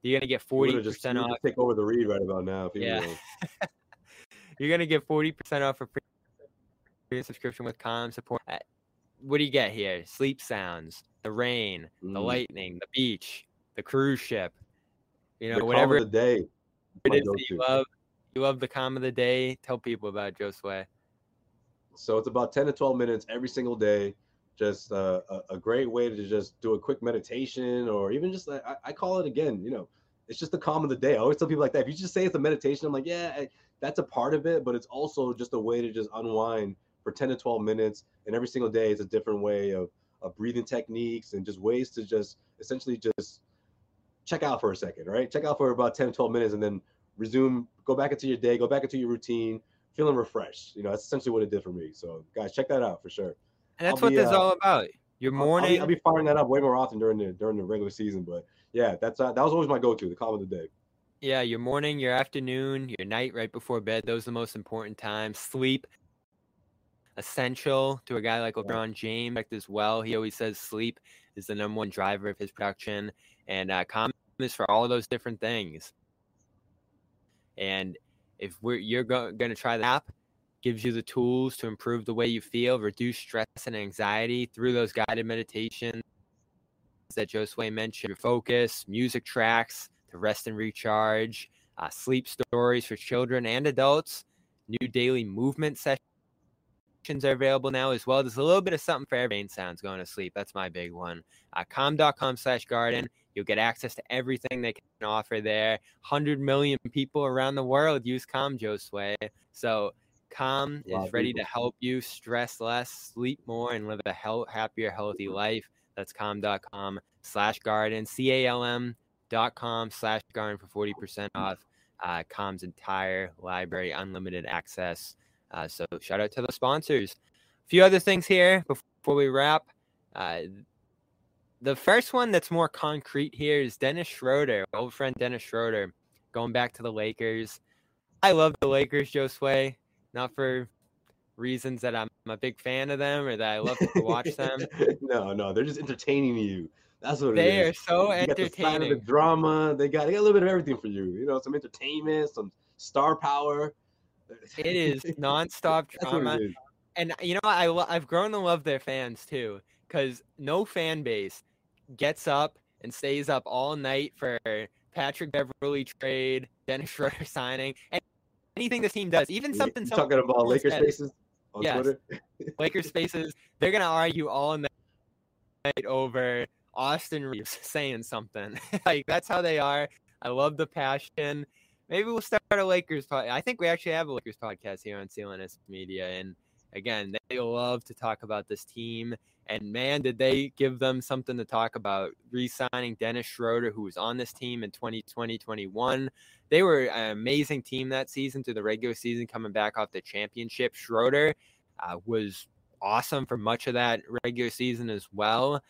You're gonna get forty percent off. Take over the read right about now. If you Yeah. You're gonna get forty percent off a free subscription with Calm support. What do you get here? Sleep sounds, the rain, the Mm. lightning, the beach, the cruise ship. You know, The calm whatever of the day. it is you love. You love the calm of the day. Tell people about Joe Sway. So it's about 10 to 12 minutes every single day. Just uh, a, a great way to just do a quick meditation or even just, I, I call it again, you know, it's just the calm of the day. I always tell people like that. If you just say it's a meditation, I'm like, yeah, I, that's a part of it, but it's also just a way to just unwind for 10 to 12 minutes. And every single day is a different way of, of breathing techniques and just ways to just essentially just check out for a second, right? Check out for about 10 to 12 minutes and then resume, go back into your day, go back into your routine, feeling refreshed. You know, that's essentially what it did for me. So, guys, check that out for sure. And that's I'll what be, this is uh, all about. Your I'll- I'll, morning. be, I'll be firing that up way more often during the during the regular season. But yeah, that's uh, that was always my go-to, the calm of the day. Yeah, your morning, your afternoon, your night right before bed, those are the most important times. Sleep, essential to a guy like LeBron James as well. He always says sleep is the number one driver of his production, and uh, calm is for all of those different things. And if we're you're go- going to try the app, gives you the tools to improve the way you feel, reduce stress and anxiety through those guided meditations that Sway mentioned, your focus, music tracks to rest and recharge, uh, sleep stories for children and adults, new daily movement sessions subscriptions are available now as well. There's a little bit of something for every sounds going to sleep. That's my big one. Uh, calm.com slash garden. You'll get access to everything they can offer there. 100 million people around the world use Calm, Josue. So Calm is ready people. to help you stress less, sleep more, and live a health, happier, healthy life. That's calm.com slash garden, C-A-L-M dot com slash garden for 40% off uh, Calm's entire library, unlimited access. Uh, so shout out to the sponsors. A few other things here before we wrap. Uh, the first one that's more concrete here is Dennis Schroeder, old friend Dennis Schroeder, going back to the Lakers. I love the Lakers, Joe Sway, not for reasons that I'm a big fan of them or that I love to watch them. no, no, they're just entertaining you. That's what it is. they are so you entertaining. the, the drama, they got they got a little bit of everything for you. You know, some entertainment, some star power. It is nonstop drama, and you know I I've grown to love their fans too because no fan base gets up and stays up all night for Patrick Beverley trade, Dennis Schroeder signing, and anything this team does, even something. You're talking about Lakers spaces on yes. Twitter. Lakers spaces. They're gonna argue all night over Austin Reaves saying something. like that's how they are. I love the passion. Maybe we'll start a Lakers podcast. I think we actually have a Lakers podcast here on CLNS Media, and again, they love to talk about this team. And man, did they give them something to talk about. Re signing Dennis Schroeder, who was on this team in 2020 21. They were an amazing team that season through the regular season, coming back off the championship. Schroeder uh, was awesome for much of that regular season as well.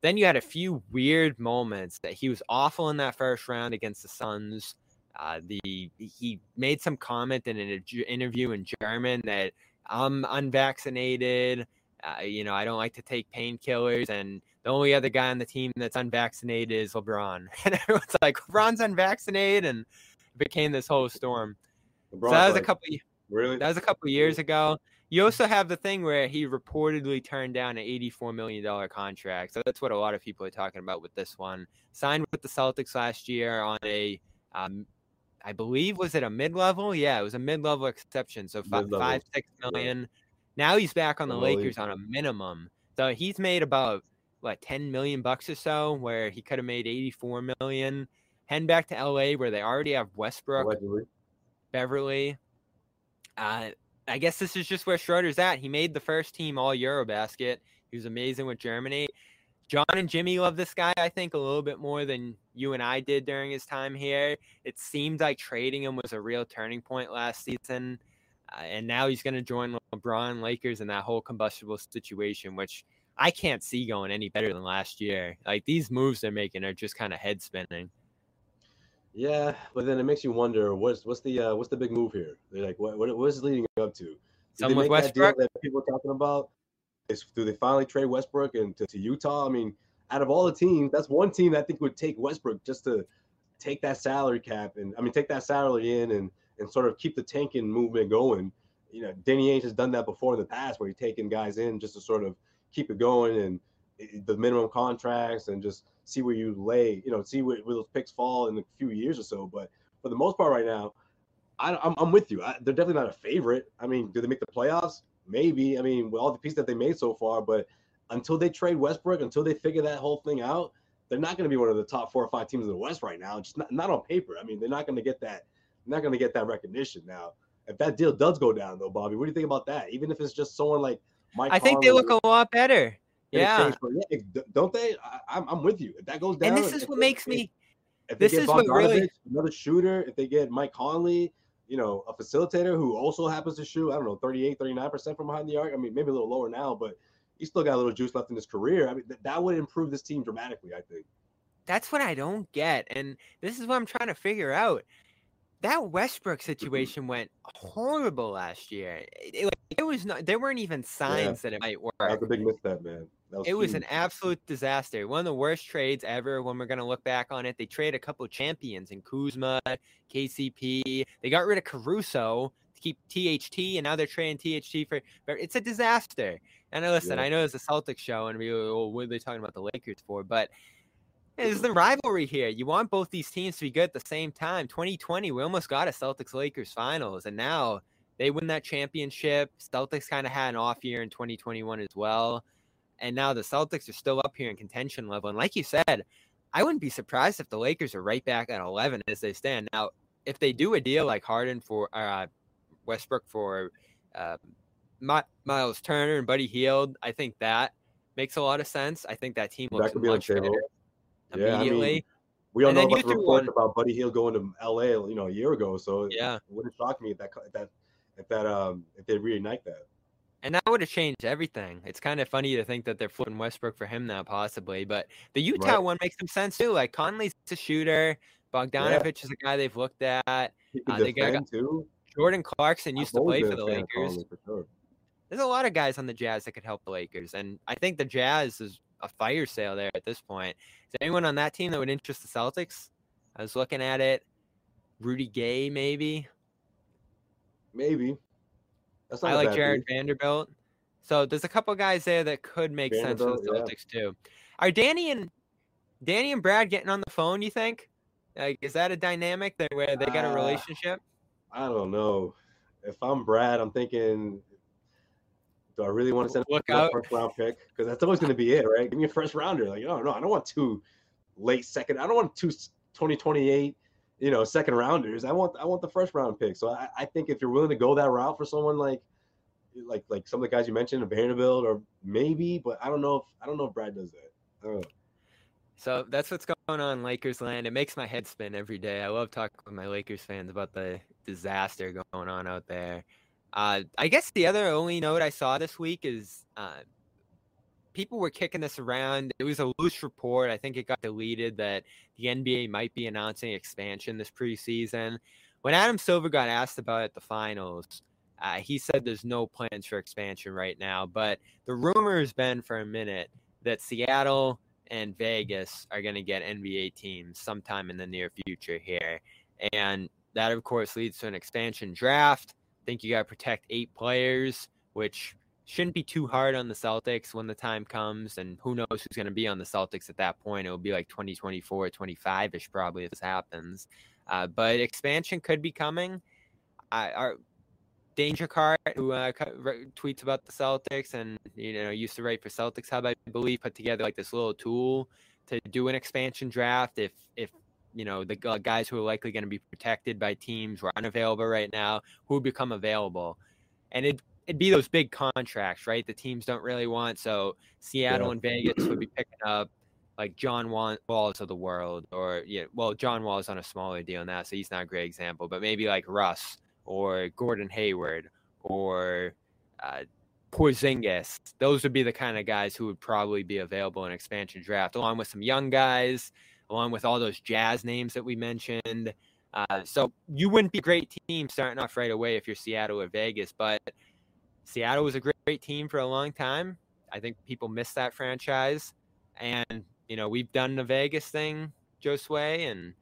Then you had a few weird moments that he was awful in that first round against the Suns. Uh, the he made some comment in an interview in German that I'm unvaccinated. Uh, you know, I don't like to take painkillers, and the only other guy on the team that's unvaccinated is LeBron. And everyone's like, LeBron's unvaccinated, and it became this whole storm. LeBron's so that was like, a couple. Really? That was a couple years ago. You also have the thing where he reportedly turned down an $84 million contract. So that's what a lot of people are talking about with this one. Signed with the Celtics last year on a, um, I believe, was it a mid level? Yeah, it was a mid level exception. So five, five, six million. Yeah. Now he's back on the Lakers on a minimum. So he's made about, what, 10 million bucks or so, where he could have made 84 million. Heading back to LA, where they already have Westbrook, Allegedly. Beverley. Uh, I guess this is just where Schroeder's at. He made the first team all Eurobasket. He was amazing with Germany. John and Jimmy love this guy, I think, a little bit more than you and I did during his time here. It seemed like trading him was a real turning point last season. Uh, and now he's going to join LeBron Lakers in that whole combustible situation, which I can't see going any better than last year. Like these moves they're making are just kind of head spinning. Yeah, but then it makes you wonder what's what's the uh, what's the big move here? They're like, what what, what is leading up to? Did Some with Westbrook that, that, people are talking about. Is do they finally trade Westbrook and to, to Utah? I mean, out of all the teams, that's one team that I think would take Westbrook just to take that salary cap and I mean take that salary in and and sort of keep the tanking movement going. You know, Danny Ainge has done that before in the past where he's taken guys in just to sort of keep it going and the minimum contracts and just see where you lay, you know, see where, where, those picks fall in a few years or so. But for the most part, right now, I, am I'm, I'm with you. I, they're definitely not a favorite. I mean, do they make the playoffs? Maybe. I mean, with all the pieces that they made so far, but until they trade Westbrook, until they figure that whole thing out, they're not going to be one of the top four or five teams in the West right now. Just not, not on paper. I mean, they're not going to get that. Not going to get that recognition now. If that deal does go down, though, Bobby, what do you think about that? Even if it's just someone like Mike, I think they look a lot better. Yeah. yeah. Don't they? I, am with you. If that goes down, and this is what makes me. If this is what really another shooter. If they get Mike Conley, you know, a facilitator who also happens to shoot, I don't know, 38, 39 percent from behind the arc. I mean, maybe a little lower now, but he's still got a little juice left in his career. I mean, th- that would improve this team dramatically. I think. That's what I don't get, and this is what I'm trying to figure out that Westbrook mm-hmm. situation went horrible last year. It, like, it was not. There weren't even signs yeah. that it might work. That was a big misstep, man. It huge. was an absolute disaster. One of the worst trades ever. When we're gonna look back on it, they trade a couple of champions in Kuzma, KCP. They got rid of Caruso to keep THT, and now they're trading THT for. It's a disaster. And listen, yeah. I know it's a Celtics show, and we, well, oh, what are they talking about the Lakers for? But is the rivalry here. You want both these teams to be good at the same time. 2020, we almost got a Celtics Lakers finals, and now they win that championship. Celtics kind of had an off year in 2021 as well. And now the Celtics are still up here in contention level. And like you said, I wouldn't be surprised if the Lakers are right back at 11 as they stand. Now, if they do a deal like Harden for uh, Westbrook for uh, Miles Turner and Buddy Hield, I think that makes a lot of sense. I think that team looks that could much better yeah, immediately. I mean, we all know about the report one, about Buddy Hield going to LA, you know, a year ago. So yeah, it wouldn't shock me if that if that if that um if they reignite that. And that would have changed everything. It's kind of funny to think that they're flipping Westbrook for him now, possibly. But the Utah right. one makes some sense too. Like Conley's a shooter. Bogdanovic yeah. is a guy they've looked at. Uh, they got too. Jordan Clarkson used to play for the Lakers. For sure. There's a lot of guys on the Jazz that could help the Lakers, and I think the Jazz is a fire sale there at this point. Is there anyone on that team that would interest the Celtics? I was looking at it. Rudy Gay, maybe. Maybe. That's not I like Jarred Vanderbilt. So there's a couple guys there that could make sense for the Celtics yeah. too. Are Danny and Danny and Brad getting on the phone? You think? Like, is that a dynamic that where they got a relationship? Uh, I don't know. If I'm Brad, I'm thinking, do I really want to send Look a first round pick? Because that's always going to be it, right? Give me a first rounder. Like, no, no, I don't want two late second. I don't want two 2028, you know, second rounders. I want I want the first round pick. So I, I think if you're willing to go that route for someone like like like some of the guys you mentioned, Vanderbilt or maybe, but I don't know if I don't know if Brad does that. So that's what's going on Lakers land. It makes my head spin every day. I love talking with my Lakers fans about the disaster going on out there. Uh, I guess the other only note I saw this week is uh, people were kicking this around. It was a loose report. I think it got deleted that the NBA might be announcing expansion this preseason. When Adam Silver got asked about it at the finals, uh, he said there's no plans for expansion right now. But the rumor has been for a minute that Seattle and Vegas are going to get NBA teams sometime in the near future here. And that, of course, leads to an expansion draft. I think you got to protect eight players, which shouldn't be too hard on the Celtics when the time comes. And who knows who's going to be on the Celtics at that point? It will be like 2024, 25 ish probably if this happens. Uh, but expansion could be coming. I, our Danger Cart, who uh, tweets about the Celtics and you know used to write for Celtics Hub, I believe, put together like this little tool to do an expansion draft if if you know the guys who are likely going to be protected by teams who are unavailable right now who become available and it it'd be those big contracts, right? The teams don't really want. So Seattle yeah. and Vegas would be picking up like John Wall, Walls of the world, or yeah, well, John Wall is on a smaller deal now, so he's not a great example. But maybe like Russ or Gordon Hayward or uh, Porzingis. Those would be the kind of guys who would probably be available in expansion draft, along with some young guys, along with all those Jazz names that we mentioned. Uh, so you wouldn't be a great team starting off right away if you're Seattle or Vegas, but Seattle was a great, great team for a long time. I think people miss that franchise, and you know we've done the Vegas thing, Josue, and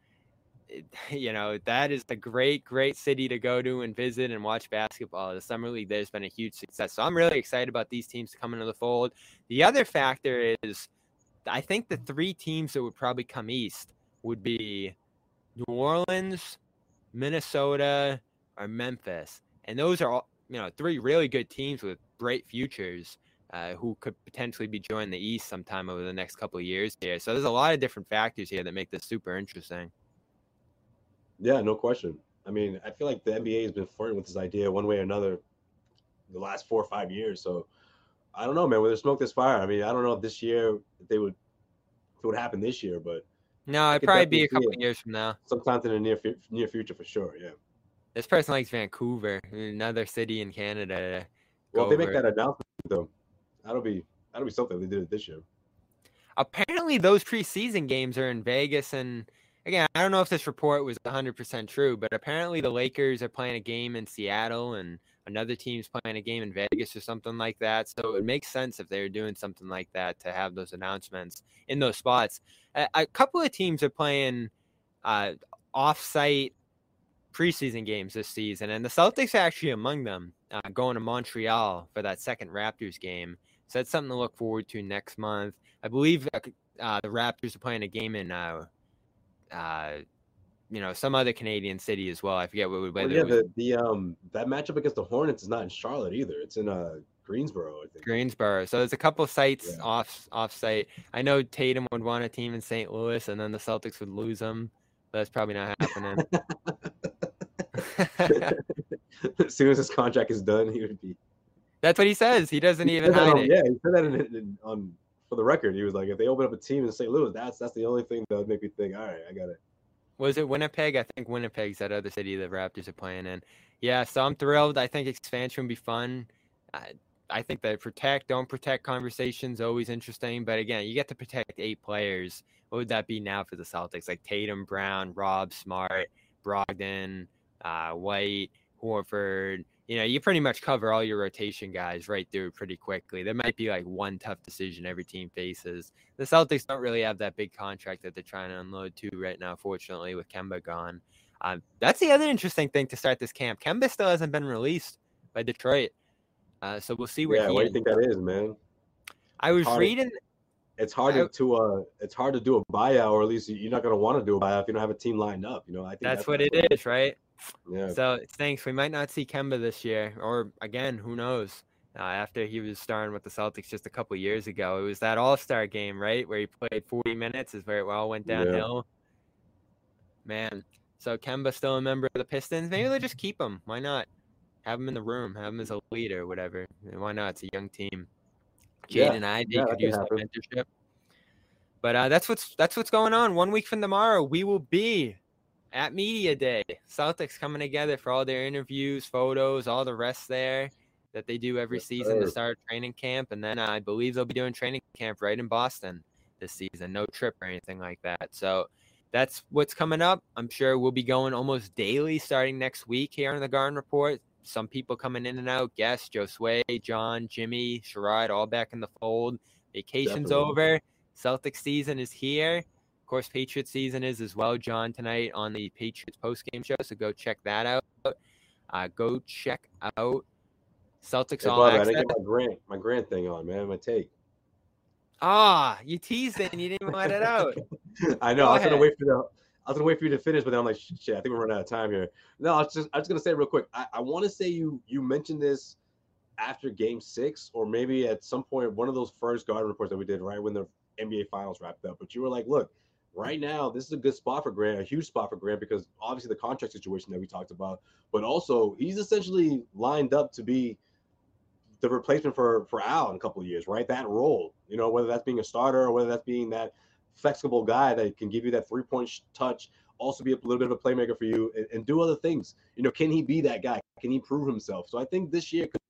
it, you know that is a great, great city to go to and visit and watch basketball. The summer league there's been a huge success, so I'm really excited about these teams to come into the fold. The other factor is, I think the three teams that would probably come east would be New Orleans, Minnesota, or Memphis, and those are all you know three really good teams with great futures uh, who could potentially be joining the East sometime over the next couple of years here. So there's a lot of different factors here that make this super interesting. Yeah, no question. I mean, I feel like the NBA has been flirting with this idea one way or another the last four or five years. So I don't know, man. Whether smoke this fire, I mean, I don't know if this year if they would if it would happen this year, but no, it'd probably be a couple of years from now. Sometimes in the near near future for sure. Yeah. This person likes Vancouver, another city in Canada. Well, they make that announcement though. That'll be that'll be something. They did it this year. Apparently, those preseason games are in Vegas, and again, I don't know if this report was 100% true, but apparently the Lakers are playing a game in Seattle, and another team's playing a game in Vegas or something like that. So it makes sense if they're doing something like that to have those announcements in those spots. A, a couple of teams are playing uh, off-site preseason games this season, and the Celtics are actually among them, uh, going to Montreal for that second Raptors game. So that's something to look forward to next month. I believe uh, uh, the Raptors are playing a game in uh, uh you know, some other Canadian city as well. I forget what. Well, yeah, the, the um that matchup against the Hornets is not in Charlotte either. It's in uh Greensboro, I think. Greensboro. So there's a couple sites yeah. off off site. I know Tatum would want a team in St. Louis, and then the Celtics would lose him. That's probably not happening. as soon as his contract is done, he would be. That's what he says. He doesn't he even hide it. Yeah, he said that in, in, on for the record. He was like, if they open up a team in St. Louis, that's that's the only thing that would make me think, all right, I got it. Was it Winnipeg? I think Winnipeg's that other city the Raptors are playing in. Yeah, so I'm thrilled. I think expansion would be fun. I, I think that protect, don't protect conversations always interesting. But again, you get to protect eight players. What would that be now for the Celtics? Like Tatum, Brown, Rob, Smart, Brogdon, uh, White, Horford. You know, you pretty much cover all your rotation guys right through pretty quickly. There might be like one tough decision every team faces. The Celtics don't really have that big contract that they're trying to unload to right now, fortunately, with Kemba gone. Um, that's the other interesting thing to start this camp. Kemba still hasn't been released by Detroit. Uh, so we'll see where. Yeah, what do you think that is, man? I was hard, reading. It's hard I, to uh, it's hard to do a buyout, or at least you're not going to want to do a buyout if you don't have a team lined up. You know, I think that's, that's what it is, right? Yeah. So thanks. We might not see Kemba this year, or again, who knows? Uh, after he was starting with the Celtics just a couple years ago, it was that All Star game, right, where he played 40 minutes, is where it all went downhill. Yeah. Man, so Kemba still a member of the Pistons. Maybe they'll just keep him. Why not? have him in the room, have him as a leader, whatever. Why not? It's a young team. Jade yeah, and I, they yeah, could use that mentorship. But uh, that's what's that's what's going on. One week from tomorrow, we will be at media day. Celtics coming together for all their interviews, photos, all the rest there that they do every season to start training camp, and then uh, I believe they'll be doing training camp right in Boston this season. No trip or anything like that. So that's what's coming up. I'm sure we'll be going almost daily starting next week here on the Garden Report some people coming in and out. Guests, Josue, John, Jimmy, Sherrod, all back in the fold. Vacation's Definitely. over. Celtics season is here. Of course, Patriots season is as well. John tonight on the Patriots post game show, so go check that out. Uh, go check out Celtics hey, all Bob, access. I didn't get my grant, my grant thing on, man. My take. Ah, you teased it and you didn't let it out. I know. Go I was ahead. gonna wait for the I was gonna wait for you to finish, but then I'm like, shit, I think we're running out of time here. No, I was just I was just gonna say real quick. I, I want to say you you mentioned this after Game Six, or maybe at some point one of those first Garden reports that we did right when the NBA Finals wrapped up. But you were like, look, right now this is a good spot for Grant, a huge spot for Grant because obviously the contract situation that we talked about, but also he's essentially lined up to be the replacement for for Al in a couple of years, right? That role, you know, whether that's being a starter or whether that's being that flexible guy that can give you that three point touch, also be a little bit of a playmaker for you, and, and, do other things. You know, can he be that guy? Can he prove himself? So I think this year could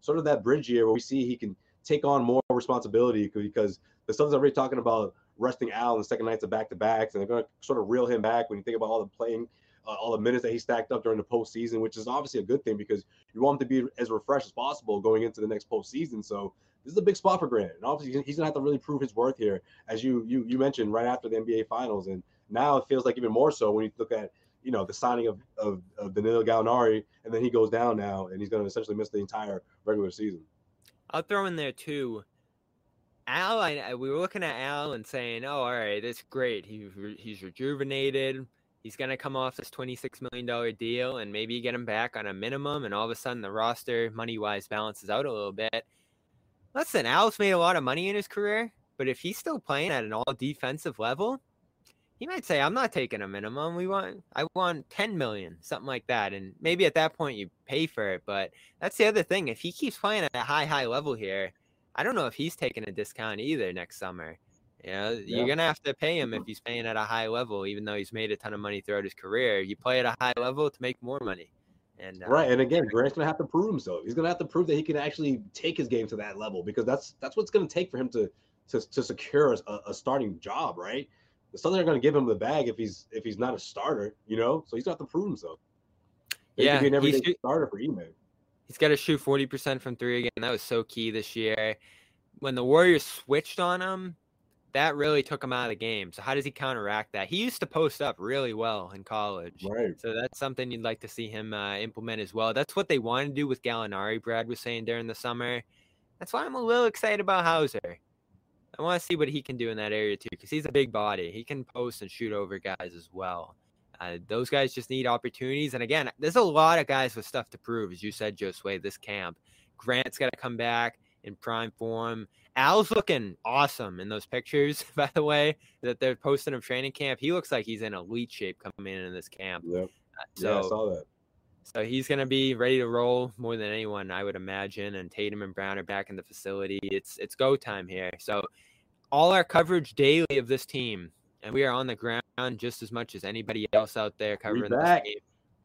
sort of that bridge year where we see he can take on more responsibility because the Suns are already talking about resting Al in the second nights of back to backs, and they're going to sort of reel him back when you think about all the playing. Uh, all the minutes that he stacked up during the postseason, which is obviously a good thing because you want him to be as refreshed as possible going into the next postseason. So this is a big spot for Grant, and obviously he's gonna have to really prove his worth here, as you you you mentioned right after the NBA Finals, and now it feels like even more so when you look at you know the signing of of, of Danilo Gallinari, and then he goes down now, and he's gonna essentially miss the entire regular season. I'll throw in there too. Al, I, uh, we were looking at Al and saying, "Oh, all right, that's great. He he's rejuvenated. He's to come off this $26 million deal and maybe get him back on a minimum. And all of a sudden, the roster money wise balances out a little bit. Listen, Al's made a lot of money in his career, but if he's still playing at an all defensive level, he might say, "I'm not taking a minimum. We want, I want 10 million, something like that." And maybe at that point you pay for it. But that's the other thing. If he keeps playing at a high, high level here, I don't know if he's taking a discount either next summer. You know, yeah. you're gonna have to pay him if he's paying at a high level, even though he's made a ton of money throughout his career. You play at a high level to make more money. And uh, right, and again, Grant's gonna have to prove himself. He's gonna have to prove that he can actually take his game to that level because that's that's what's gonna take for him to to, to secure a, a starting job, right? The Suns are gonna give him the bag if he's if he's not a starter, you know. So he's gonna have to prove himself. He yeah, be an everyday starter for Ime. He's got to shoot forty percent from three again. That was so key this year. When the Warriors switched on him, that really took him out of the game. So how does he counteract that? He used to post up really well in college. Right. So that's something you'd like to see him uh, implement as well. That's what they want to do with Gallinari. Brad was saying during the summer. That's why I'm a little excited about Hauser. I want to see what he can do in that area too, because he's a big body. He can post and shoot over guys as well. Uh, those guys just need opportunities. And again, there's a lot of guys with stuff to prove, as you said, Josue, this camp. Grant's got to come back in prime form. Al's looking awesome in those pictures, by the way, that they're posting of training camp. He looks like he's in elite shape coming in in this camp. Yep. Uh, yeah, I saw that. so he's going to be ready to roll more than anyone, I would imagine. And Tatum and Brown are back in the facility. It's it's go time here. So all our coverage daily of this team, and we are on the ground just as much as anybody else out there covering this game.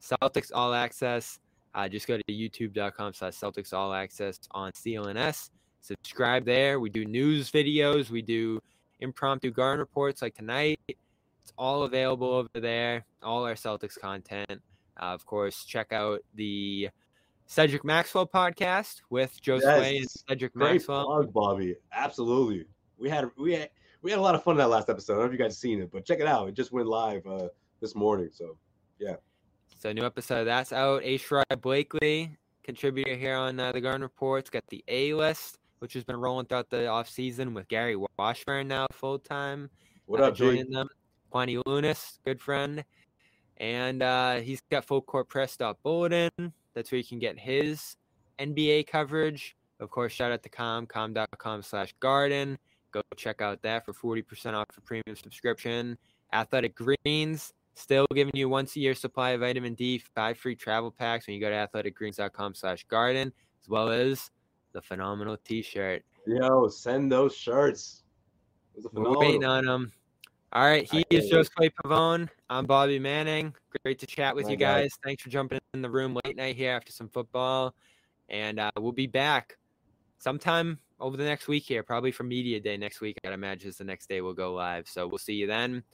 Celtics All Access. Uh, just go to youtube.com slash Celtics All Access on CLNS. Subscribe there. We do news videos. We do impromptu garden reports like tonight. It's all available over there. All our Celtics content. Uh, of course, check out the Cedric Maxwell podcast with Josue and Cedric Great Maxwell. plug, Bobby. Absolutely. We had we had we had a lot of fun in that last episode. I don't know if you guys seen it, but check it out. It just went live uh, this morning. So yeah. So new episode that's out. A. Sherrod Blakely, contributor here on uh, the Garden Reports, got the A list, which has been rolling throughout the off season with Gary Washburn now full time. what uh, up, G? joining them. Kwani Lunis, good friend. And uh, he's got fullcourtpress.bulletin. That's where you can get his NBA coverage. Of course, shout out to Calm, calm.com slash garden. Go check out that for 40% off a premium subscription. Athletic Greens, still giving you once a year supply of vitamin D, five free travel packs when you go to athleticgreens.com slash garden, as well as the phenomenal t-shirt. Yo, send those shirts. It was a We're waiting on him. All right, he is can't Pavon. I'm Bobby Manning. Great to chat with My you guy. guys. Thanks for jumping in the room late night here after some football, and uh, we'll be back sometime over the next week here, probably for media day next week. I'd imagine is the next day we'll go live. So we'll see you then.